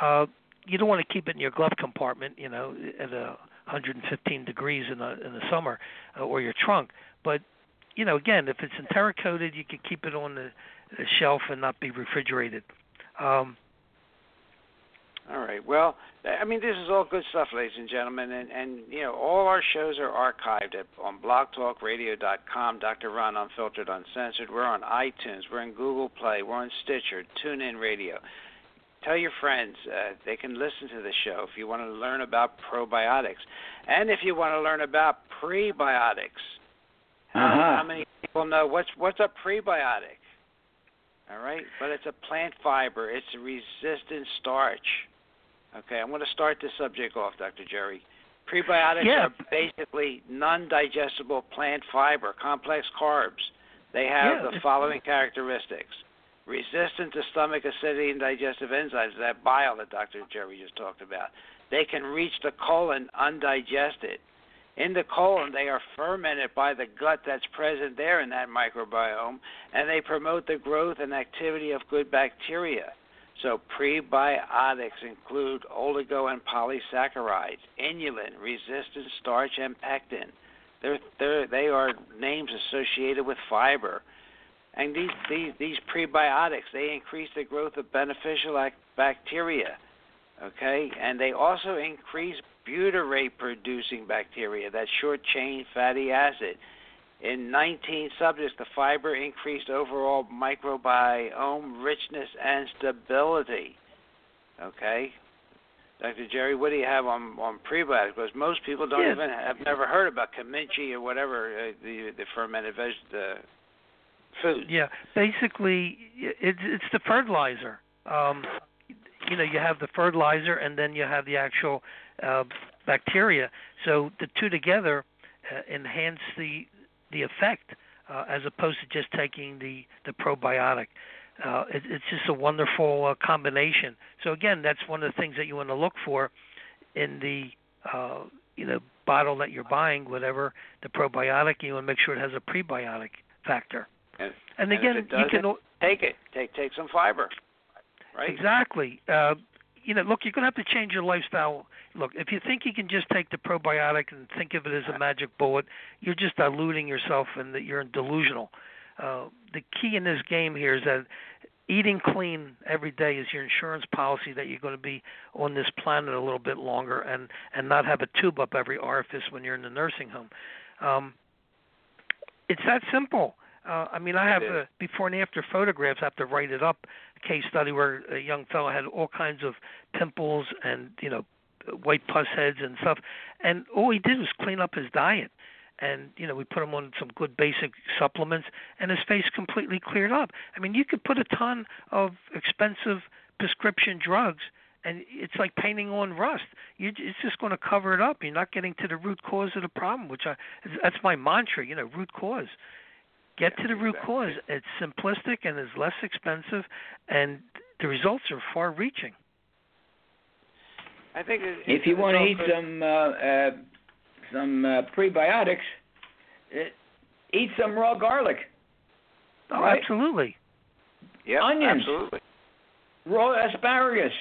uh, you don't want to keep it in your glove compartment, you know, at a 115 degrees in the in the summer, uh, or your trunk. But you know, again, if it's enteric coated, you can keep it on the, the shelf and not be refrigerated. Um, All right. Well, I mean, this is all good stuff, ladies and gentlemen, and and you know, all our shows are archived at on BlogTalkRadio.com. Dr. Ron Unfiltered, Uncensored. We're on iTunes. We're in Google Play. We're on Stitcher, TuneIn Radio. Tell your friends uh, they can listen to the show if you want to learn about probiotics, and if you want to learn about prebiotics. How, Uh-huh. how many people know what's what's a prebiotic? All right, but it's a plant fiber. It's a resistant starch. Okay, I'm going to start this subject off, Dr. Jerry. Prebiotics Yeah. are basically non-digestible plant fiber, complex carbs. They have Yeah. the following characteristics: resistant to stomach acidity and digestive enzymes, that bile that Dr. Jerry just talked about. They can reach the colon undigested. In the colon, they are fermented by the gut that's present there in that microbiome, and they promote the growth and activity of good bacteria. So, prebiotics include oligo and polysaccharides, inulin, resistant starch, and pectin. They're, they're, they are names associated with fiber. And these, these, these prebiotics, they increase the growth of beneficial ac- bacteria. Okay? And they also increase butyrate producing bacteria, that short chain fatty acid. In 19 subjects, the fiber increased overall microbiome richness and stability. Okay? Dr. Jerry, what do you have on on prebiotics? Because most people don't Yeah. even have never heard about kimchi or whatever uh, the the fermented veg the food. Yeah, basically, it's it's the fertilizer. Um, you know, you have the fertilizer, and then you have the actual uh, bacteria. So the two together uh, enhance the the effect, uh, as opposed to just taking the the probiotic. Uh, it, it's just a wonderful uh, combination. So again, that's one of the things that you want to look for in the uh, you know bottle that you're buying, whatever the probiotic. You want to make sure it has a prebiotic factor. And, And and again, it you can take it. Take take some fiber. Right. Exactly. Uh, you know, look, you're going to have to change your lifestyle. Look, if you think you can just take the probiotic and think of it as a magic bullet, you're just diluting yourself and that you're delusional. Uh, the key in this game here is that eating clean every day is your insurance policy that you're going to be on this planet a little bit longer and and not have a tube up every orifice when you're in the nursing home. Um, it's that simple. Uh, I mean, I have uh, before and after photographs. I have to write it up. A case study where a young fellow had all kinds of pimples and you know white pus heads and stuff, and all he did was clean up his diet. And you know, we put him on some good basic supplements, and his face completely cleared up. I mean, you could put a ton of expensive prescription drugs, and it's like painting on rust. You, it's just going to cover it up. You're not getting to the root cause of the problem, which I that's my mantra. You know, root cause get to the root cause. It's simplistic and is less expensive, and the results are far-reaching. I think it, If you want to eat good. some uh, uh, some uh, prebiotics, uh, eat some raw garlic, Oh, Right. absolutely. Yeah, onions. absolutely. raw asparagus.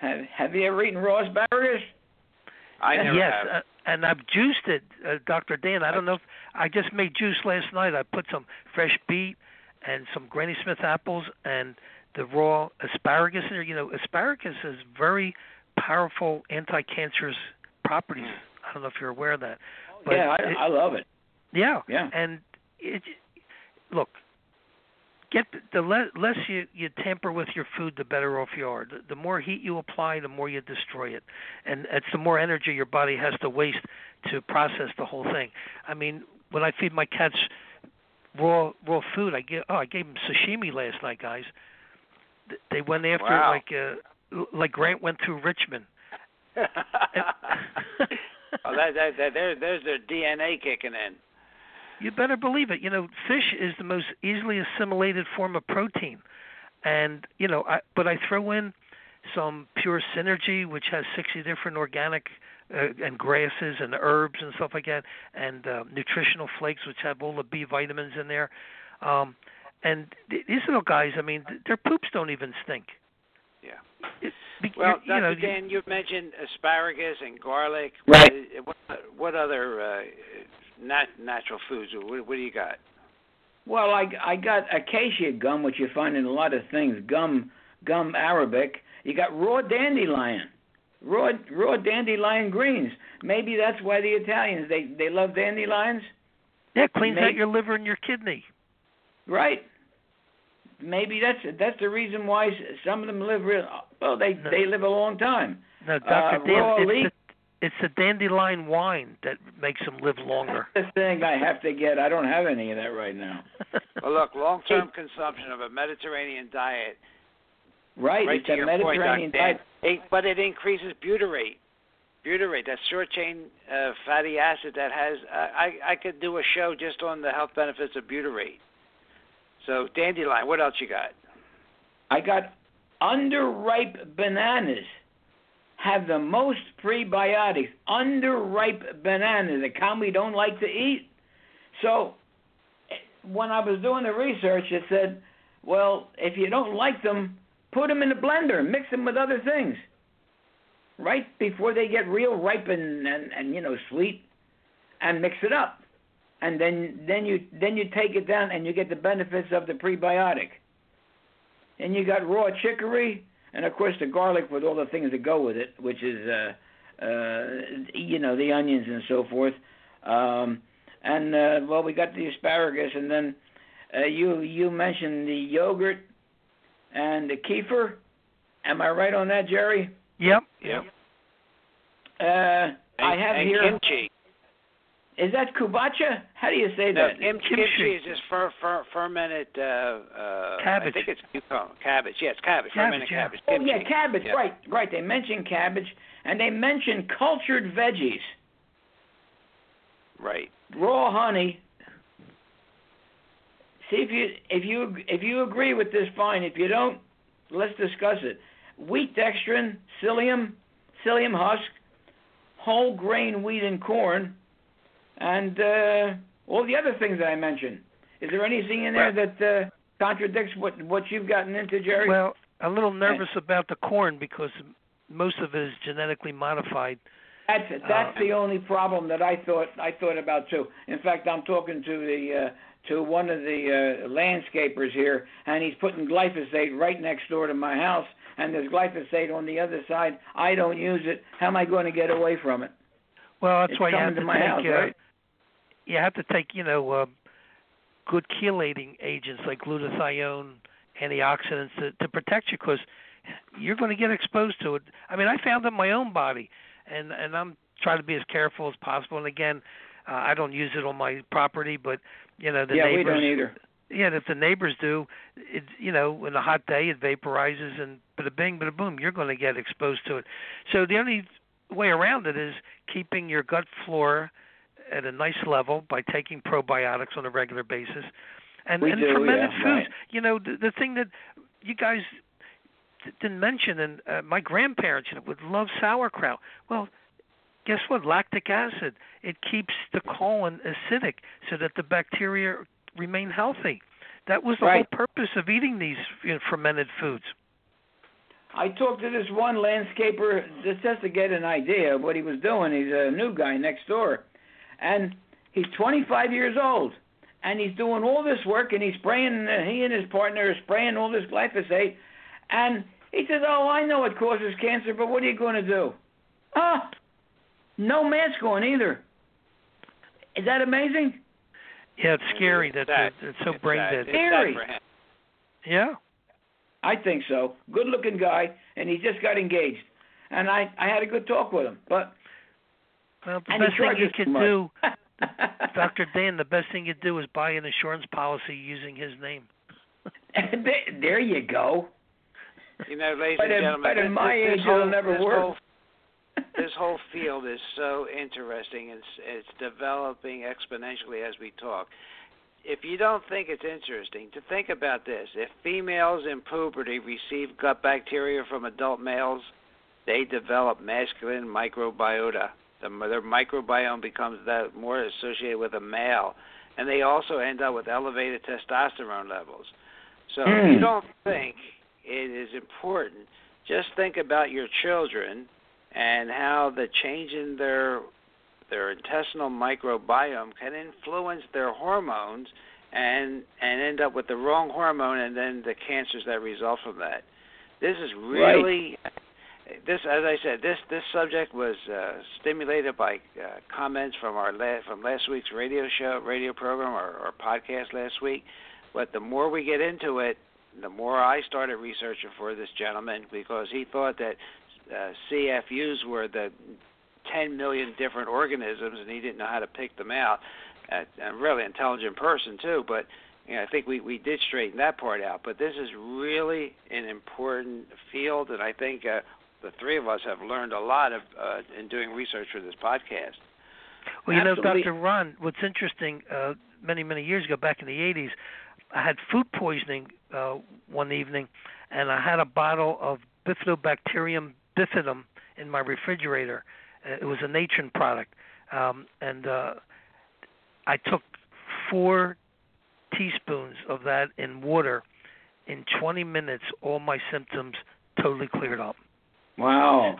Have Have you ever eaten raw asparagus? I never yes, have. uh, and I've juiced it, uh, Dr. Dan. I don't know if I just made juice last night. I put some fresh beet and some Granny Smith apples and the raw asparagus in there. You know, asparagus has very powerful anti-cancerous properties. Mm. I don't know if you're aware of that. Oh, but yeah, I, it- I love it. Yeah. Yeah. And it, look, get the le- less you you tamper with your food, the better off you are. The, the more heat you apply, the more you destroy it, and it's the more energy your body has to waste to process the whole thing. I mean, when I feed my cats raw raw food, I give oh I gave them sashimi last night, guys. Th- They went after Wow. like uh, like Grant went through Richmond. oh, that, that, that, there, there's their DNA kicking in. You better believe it. You know, fish is the most easily assimilated form of protein, and you know, I, but I throw in some pure synergy, which has 60 different organic uh, and grasses and herbs and stuff like that, and uh, nutritional flakes, which have all the B vitamins in there. Um, and th- these little guys, I mean, th- their poops don't even stink. Yeah. It, be, Well, you, you know, Dan, you've mentioned asparagus and garlic. Right. Uh, What, what other uh, nat- natural foods? What, what do you got? Well, I I got acacia gum, which you find in a lot of things. Gum, gum arabic. You got raw dandelion, raw raw dandelion greens. Maybe that's why the Italians they they love dandelions, yeah, cleans Make- out your liver and your kidney. Right? Maybe that's that's the reason why some of them live real. Well, they No. they live a long time. No, Dr. Uh, Dan, raw it's the, it's the dandelion wine that makes them live longer. This thing I have to get. I don't have any of that right now. Well, look, long-term consumption of a Mediterranean diet, Right, right it's to a your Mediterranean point, Dr. Dan, diet. it, but it increases butyrate. Butyrate, that short-chain uh, fatty acid that has. Uh, I I could do a show just on the health benefits of butyrate. So dandelion. What else you got? I got underripe bananas have the most prebiotics. Underripe bananas, a kind we don't like to eat. So when I was doing the research, it said, well, if you don't like them, put them in a blender, mix them with other things. Right before they get real ripe and, and, and you know sweet, and mix it up, and then then you then you take it down and you get the benefits of the prebiotic and you got raw chicory, and of course the garlic with all the things that go with it, which is uh, uh, you know the onions and so forth. Um, and uh, well, we got the asparagus, and then uh, you you mentioned the yogurt and the kefir. Am I right on that, Jerry? Yep. Yep. Uh, I have and here. kimchi. Is that kubacha? How do you say No, that? kim- Kimchi. kimchi is just fer, fer, fermented. Uh, uh, Cabbage. I think it's cucumber. Cabbage. Yes, cabbage. Cabbage, fermented yeah. cabbage. Oh yeah, cabbage. Yeah. Right, right. They mentioned cabbage, and they mentioned cultured veggies, Right. raw honey. See if you if you if you agree with this, fine. If you don't, let's discuss it. Wheat dextrin, psyllium, psyllium husk, whole grain wheat and corn, and uh, all the other things that I mentioned. Is there anything in there that uh, contradicts what what you've gotten into, Jerry? Well, a little nervous about the corn because most of it is genetically modified. That's that's Uh, the only problem that I thought I thought about too. In fact, I'm talking to the uh, to one of the uh, landscapers here, and he's putting glyphosate right next door to my house, and there's glyphosate on the other side. I don't use it. How am I going to get away from it? Well, that's It's why you have to take house, uh, right? You have to take you know uh, good chelating agents like glutathione, antioxidants to, to protect you because you're going to get exposed to it. I mean, I found it in my own body, and and I'm trying to be as careful as possible. And again, uh, I don't use it on my property, but you know the yeah, neighbors. we don't either. Yeah, if the neighbors do, it you know, in a hot day it vaporizes and bada bing, bada boom, you're going to get exposed to it. So the only way around it is keeping your gut flora at a nice level by taking probiotics on a regular basis, and We and do, fermented yeah, foods. right. You know, the, the thing that you guys didn't mention, and uh, my grandparents you know, would love sauerkraut. Well, guess what? Lactic acid. It keeps the colon acidic so that the bacteria remain healthy. That was the Right. whole purpose of eating these you know, fermented foods. I talked to this one landscaper just just to get an idea of what he was doing. He's a new guy next door, and he's 25 years old, and he's doing all this work, and he's spraying. He and his partner are spraying all this glyphosate, and he says, "Oh, I know it causes cancer, but what are you going to do?" Ah, no mask on either. Is that amazing? Yeah, it's scary that it's, they're, they're so It's brain dead. Scary. Yeah. I think so. Good looking guy, and he just got engaged. And I I had a good talk with him, but Well, the and best thing you charges could do, Dr. Dan, the best thing you could do is buy an insurance policy using his name. there, there you go. You know, ladies But and gentlemen, but in this, my this, age, this it'll whole, never this work. Whole, this whole field is so interesting. It's it's developing exponentially as we talk. If you don't think it's interesting, to think about this: if females in puberty receive gut bacteria from adult males, they develop masculine microbiota. The, their microbiome becomes that more associated with a male, and they also end up with elevated testosterone levels. So if you Mm. don't think it is important, just think about your children and how the change in their their intestinal microbiome can influence their hormones and and end up with the wrong hormone and then the cancers that result from that. This is really this as I said this this subject was uh, stimulated by uh, comments from our la- from last week's radio show radio program or, or podcast last week. But the more we get into it, the more I started researching for this gentleman because he thought that uh, CFUs were the 10 million different organisms, and he didn't know how to pick them out. Uh, a really intelligent person too, but you know, I think we we did straighten that part out. But this is really an important field, and I think uh, the three of us have learned a lot of uh, in doing research for this podcast. Well, you know, Dr. Ron, what's interesting, uh, many, many years ago, back in the 80s, I had food poisoning uh, one evening, and I had a bottle of Bifidobacterium bifidum in my refrigerator. Uh, it was a Natren product. Um, and uh, I took four teaspoons of that in water. In 20 minutes, all my symptoms totally cleared up. Wow.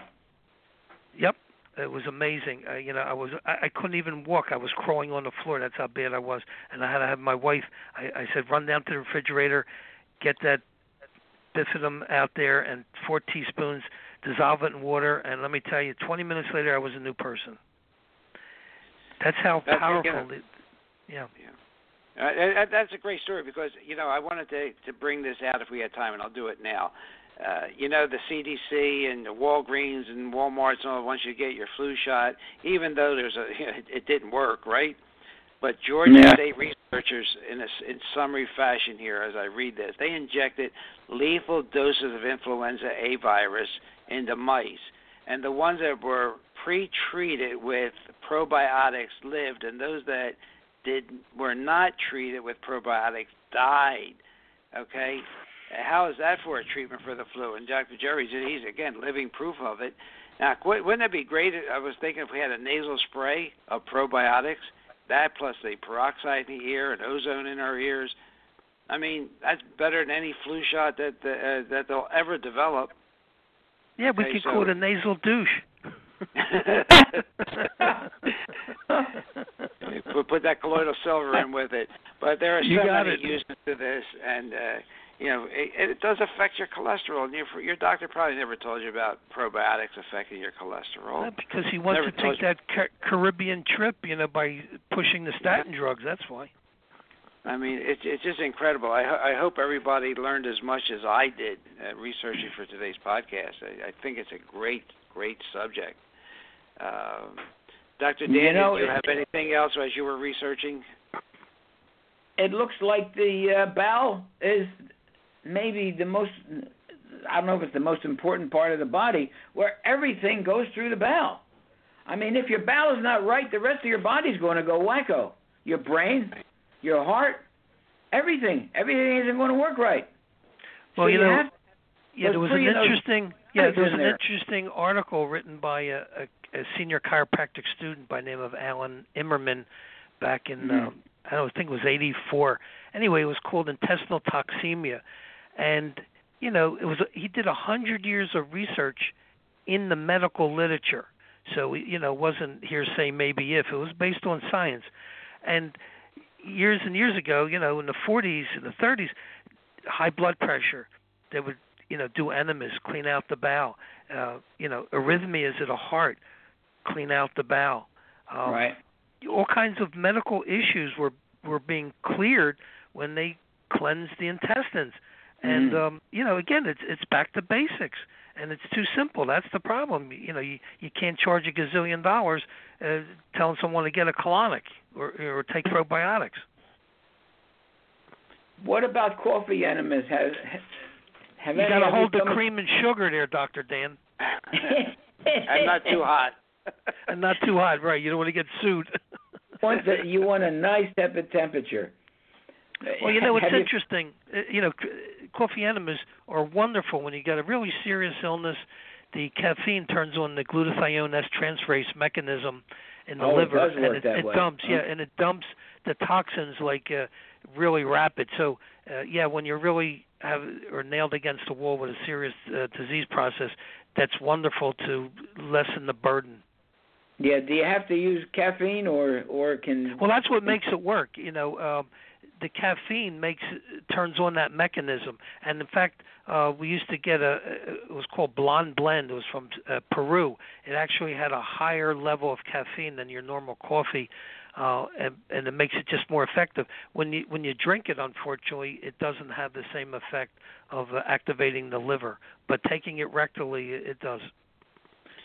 Yep, it was amazing. Uh, you know, I was I, I couldn't even walk. I was crawling on the floor. That's how bad I was. And I had to have my wife. I, I said, run down to the refrigerator, get that bifidum out there, and four teaspoons, dissolve it in water, and let me tell you, 20 minutes later, I was a new person. That's how That's powerful. again- It, yeah. Uh, that- that's a great story because you know I wanted to to bring this out if we had time, and I'll do it now. Uh, you know, the CDC and the Walgreens and Walmart's and all once you get your flu shot, even though there's a it didn't work, right? But Georgia Yeah. State researchers, in a, in summary fashion here, as I read this, they injected lethal doses of influenza A virus into mice, and the ones that were pre-treated with probiotics lived, and those that did were not treated with probiotics died. Okay, how is that for a treatment for the flu? And Dr. Jerry, he's again living proof of it. Now, wouldn't it be great? I was thinking if we had a nasal spray of probiotics, that plus the peroxide in the ear and ozone in our ears. I mean, that's better than any flu shot that uh, that they'll ever develop. Yeah, we Okay, could so- call it a nasal douche. put, put that colloidal silver in with it. But there are so many it. uses to this, and uh, you know it, it does affect your cholesterol. And your your doctor probably never told you about probiotics affecting your cholesterol. Well, because he wants Never to told take that Ca- Caribbean trip, you know, by pushing the statin drugs. That's why. I mean, it's it's just incredible. I ho- I hope everybody learned as much as I did uh, researching for today's podcast. I, I think it's a great great subject. Um, Dr. Dan, You know, did you have anything else as you were researching? it looks like the uh, bowel is maybe the most I don't know if it's the most important part of the body where everything goes through the bowel. I mean, if your bowel is not right, the rest of your body's going to go wacko. Your brain, your heart, everything, everything isn't going to work right. Well, so you you know, have yeah, there was an three of those interesting yeah, there was an there. interesting article written by a, a, a senior chiropractic student by name of Alan Immerman back in Mhm. um, I don't know, I think it was 84. Anyway, it was called intestinal toxemia, and you know, it was he did a hundred years of research in the medical literature. So you know, it wasn't hearsay, maybe if it was based on science, and years and years ago, you know, in the 40s and the 30s, high blood pressure, they would you know do enemas, clean out the bowel. Uh, you know, arrhythmias of the heart, clean out the bowel. Um, right. all kinds of medical issues were were being cleared when they cleansed the intestines. And Mm. um, you know, again, it's it's back to basics, and it's too simple. That's the problem. You know, you you can't charge a gazillion dollars uh, telling someone to get a colonic or or take probiotics. What about coffee enemas? Has have You got to of hold the cream and sugar there, Doctor Dan, I'm not too hot. and not too hot, right? You don't want to get sued. want the, you want a nice tepid temperature. Well, you know what's Have you- interesting? Uh, You know, coffee enemas are wonderful when you got a really serious illness. The caffeine turns on the glutathione S transferase mechanism in the Oh, it liver, does and it, it dumps. Yeah, and it dumps the toxins like uh, really rapid. So, uh, yeah, when you're really have or nailed against the wall with a serious uh, disease process, that's wonderful to lessen the burden. Yeah, do you have to use caffeine or or can Well, that's what makes it work. You know, um, the caffeine makes turns on that mechanism. And in fact, uh, we used to get a it was called Blonde Blend. It was from uh, Peru. It actually had a higher level of caffeine than your normal coffee. Uh, and, and it makes it just more effective. When you when you drink it, unfortunately, it doesn't have the same effect of uh, activating the liver. But taking it rectally, it, it does.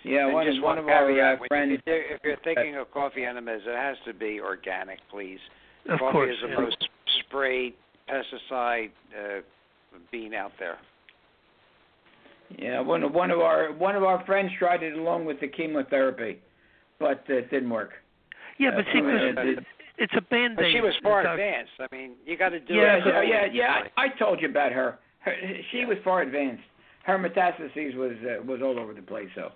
Yeah, And one, just one one of our uh, friends if you're- if you're thinking of coffee enemas, it has to be organic, please. Of coffee course. is the yeah. most sprayed pesticide uh, bean out there. Yeah, one of one of our one of our friends tried it along with the chemotherapy, but uh, it didn't work. Yeah, but see, Uh, 'cause it's a band-aid. She was far Doc. advanced. I mean, you got to do yeah, it. yeah, yeah, yeah. I, I told you about her. her she was far advanced. Her metastases was uh, was all over the place. So,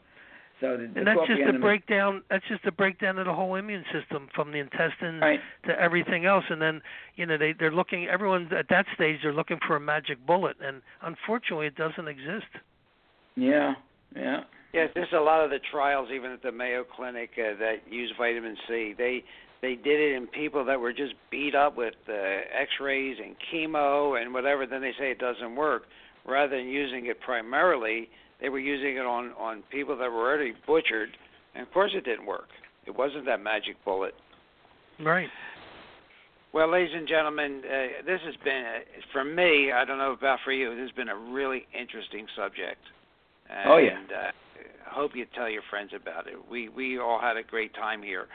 so the, the And that's just a enemas- breakdown. That's just a breakdown of the whole immune system, from the intestines Right. to everything else. And then, you know, they they're looking. Everyone at that stage, they're looking for a magic bullet, and unfortunately, it doesn't exist. Yeah, yeah. Yeah, there's a lot of the trials, even at the Mayo Clinic, uh, that use vitamin C. They they did it in people that were just beat up with uh, X-rays and chemo and whatever. Then they say it doesn't work. Rather than using it primarily, they were using it on on people that were already butchered, and of course it didn't work. It wasn't that magic bullet. Right. Well, ladies and gentlemen, uh, this has been, uh, for me, I don't know about for you, this has been a really interesting subject. And, Oh, yeah. uh, I hope you tell your friends about it. We we all had a great time here.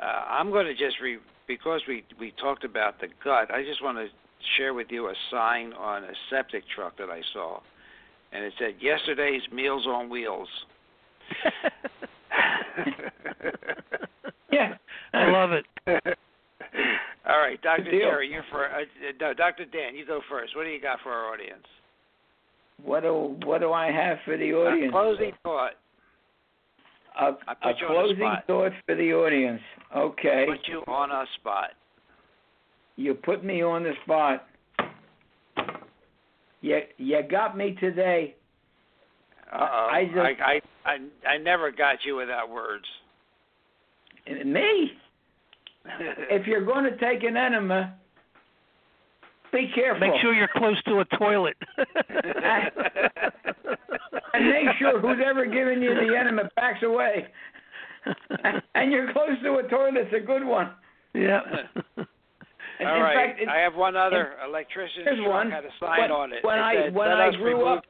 Uh, I'm going to just re because we we talked about the gut. I just want to share with you a sign on a septic truck that I saw, and it said yesterday's Meals on Wheels. Yeah. I love it. All right, Dr. Good deal. Jerry, you're for uh, no, Dr. Dan, you go first. What do you got for our audience? What do what do I have for the audience? A closing thought. A, I a put you on the closing thought for the audience. Okay. Put you on a spot. You put me on the spot. You you got me today. Uh-oh. I just- I, I I I never got you without words. Me? If you're going to take an enema, be careful. Make sure you're close to a toilet. and make sure who's ever giving you the enema backs away. and you're close to a toilet, it's a good one. yeah. And All in right. fact, it- I have one other electrician's Here's truck one. had a sign When- on it. when It I- said, when I grew up-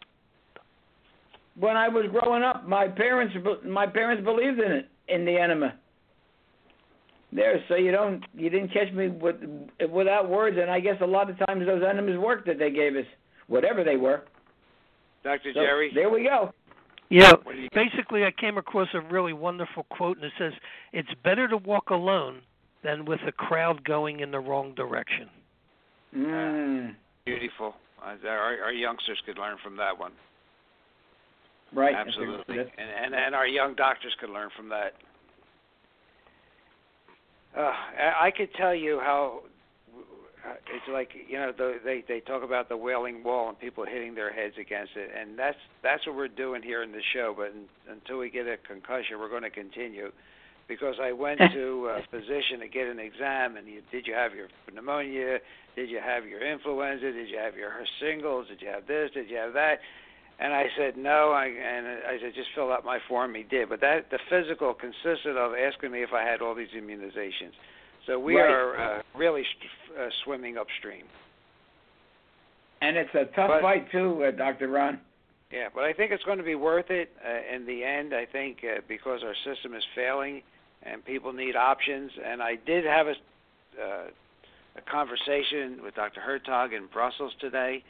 when I was growing up, my parents my parents believed in it in the enema. There, so you don't you didn't catch me with without words, and I guess a lot of times those enemas worked that they gave us, whatever they were. Dr. So, Jerry. there we go. Yeah. What do you- Basically, I came across a really wonderful quote, and it says, "It's better to walk alone than with a crowd going in the wrong direction." Mm, Beautiful. Uh, our, our youngsters could learn from that one. right. Absolutely. And, and and our young doctors could learn from that. Uh, I I could tell you how uh, it's like you know the, they they talk about the wailing wall and people hitting their heads against it, and that's that's what we're doing here in the show. But in, until we get a concussion, we're going to continue. Because I went to a physician to get an exam, and you, did you have your pneumonia? Did you have your influenza? Did you have your shingles? Did you have this? Did you have that? And I said no. I and I said just fill out my form. He did, but that the physical consisted of asking me if I had all these immunizations. So we Right. are uh, really uh, swimming upstream. And it's a tough But- fight too, uh, Doctor Ron. Yeah, but I think it's going to be worth it uh, in the end. I think uh, because our system is failing and people need options. And I did have a uh, a conversation with Dr. Hertoghe in Brussels today,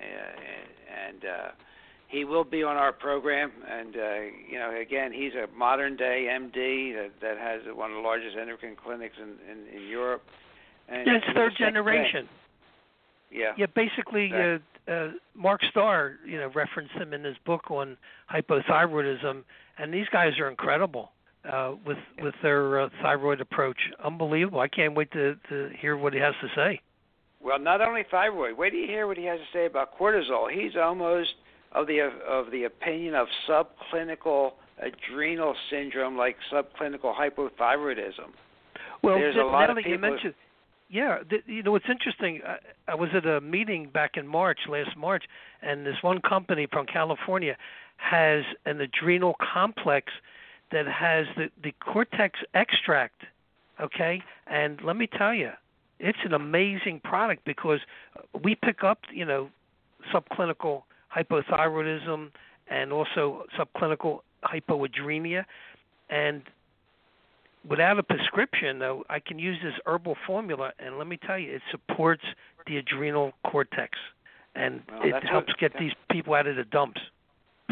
uh, and uh, he will be on our program. And uh, you know, again, he's a modern day MD that, that has one of the largest endocrine clinics in in, in Europe. And Yeah, it's third same thing. generation. Yeah. Yeah, basically, uh, uh, Mark Starr, you know, referenced him in his book on hypothyroidism, and these guys are incredible uh, with with their uh, thyroid approach. Unbelievable! I can't wait to to hear what he has to say. Well, not only thyroid. Wait till you hear what he has to say about cortisol. He's almost of the of the opinion of subclinical adrenal syndrome, like subclinical hypothyroidism. Well, There's a lot of that you people- mentioned, yeah, th- you know, it's interesting. I, I was at a meeting back in March, last March, and this one company from California has an adrenal complex that has the the cortex extract. Okay, and let me tell you, it's an amazing product because we pick up, you know, subclinical hypothyroidism and also subclinical hypoadrenia, and without a prescription though i can use this herbal formula and let me tell you it supports the adrenal cortex. And Well, it helps what- get these people out of the dumps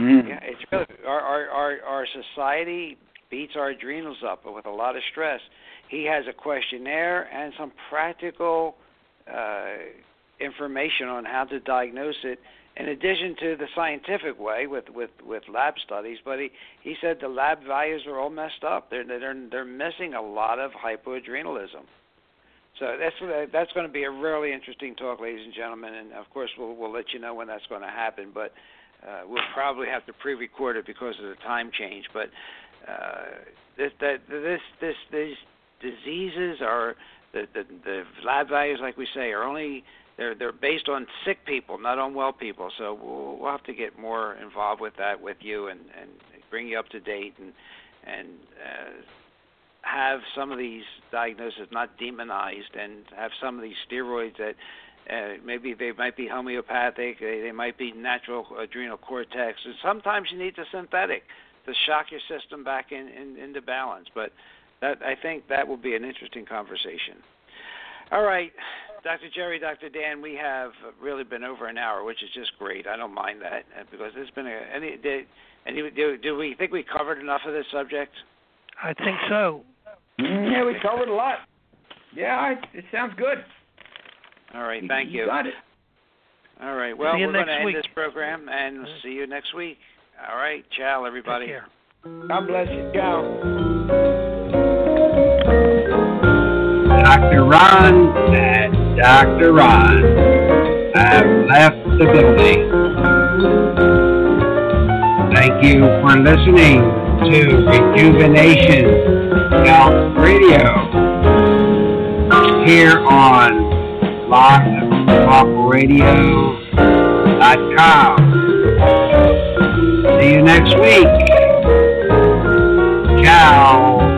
Mm. Yeah, it's really our our our, our society beats our adrenals up with a lot of stress. He has a questionnaire and some practical uh, information on how to diagnose it. In addition to the scientific way with with with lab studies, but he he said the lab values are all messed up. They're they're they're missing a lot of hypoadrenalism. So that's that's going to be a really interesting talk, ladies and gentlemen. And of course, we'll we'll let you know when that's going to happen. But uh, we'll probably have to pre-record it because of the time change. But uh, this this this these diseases are the, the the lab values, like we say, are only they're they're based on sick people, not on well people. So we'll, we'll have to get more involved with that with you and and bring you up to date and and uh, have some of these diagnoses not demonized and have some of these steroids that uh, maybe they might be homeopathic, they, they might be natural adrenal cortex, and sometimes you need the synthetic to shock your system back in, in into balance. But that I think that will be an interesting conversation. All right, Dr. Jerry, Dr. Dan, we have really been over an hour, which is just great. I don't mind that uh, because it's been a any did, any do, do we think we covered enough of this subject? I think so. Yeah, we covered a lot. Yeah, it sounds good. All right, thank you. You got it. All right, well, we're going next to end week. this program and we'll see you next week. All right, ciao, everybody. Take care. God bless you. Ciao. Dr. Ron and Dr. Ron have left the building. Thank you for listening to Rejuvenation Health Radio here on blogtalkradio.com. See you next week. Ciao.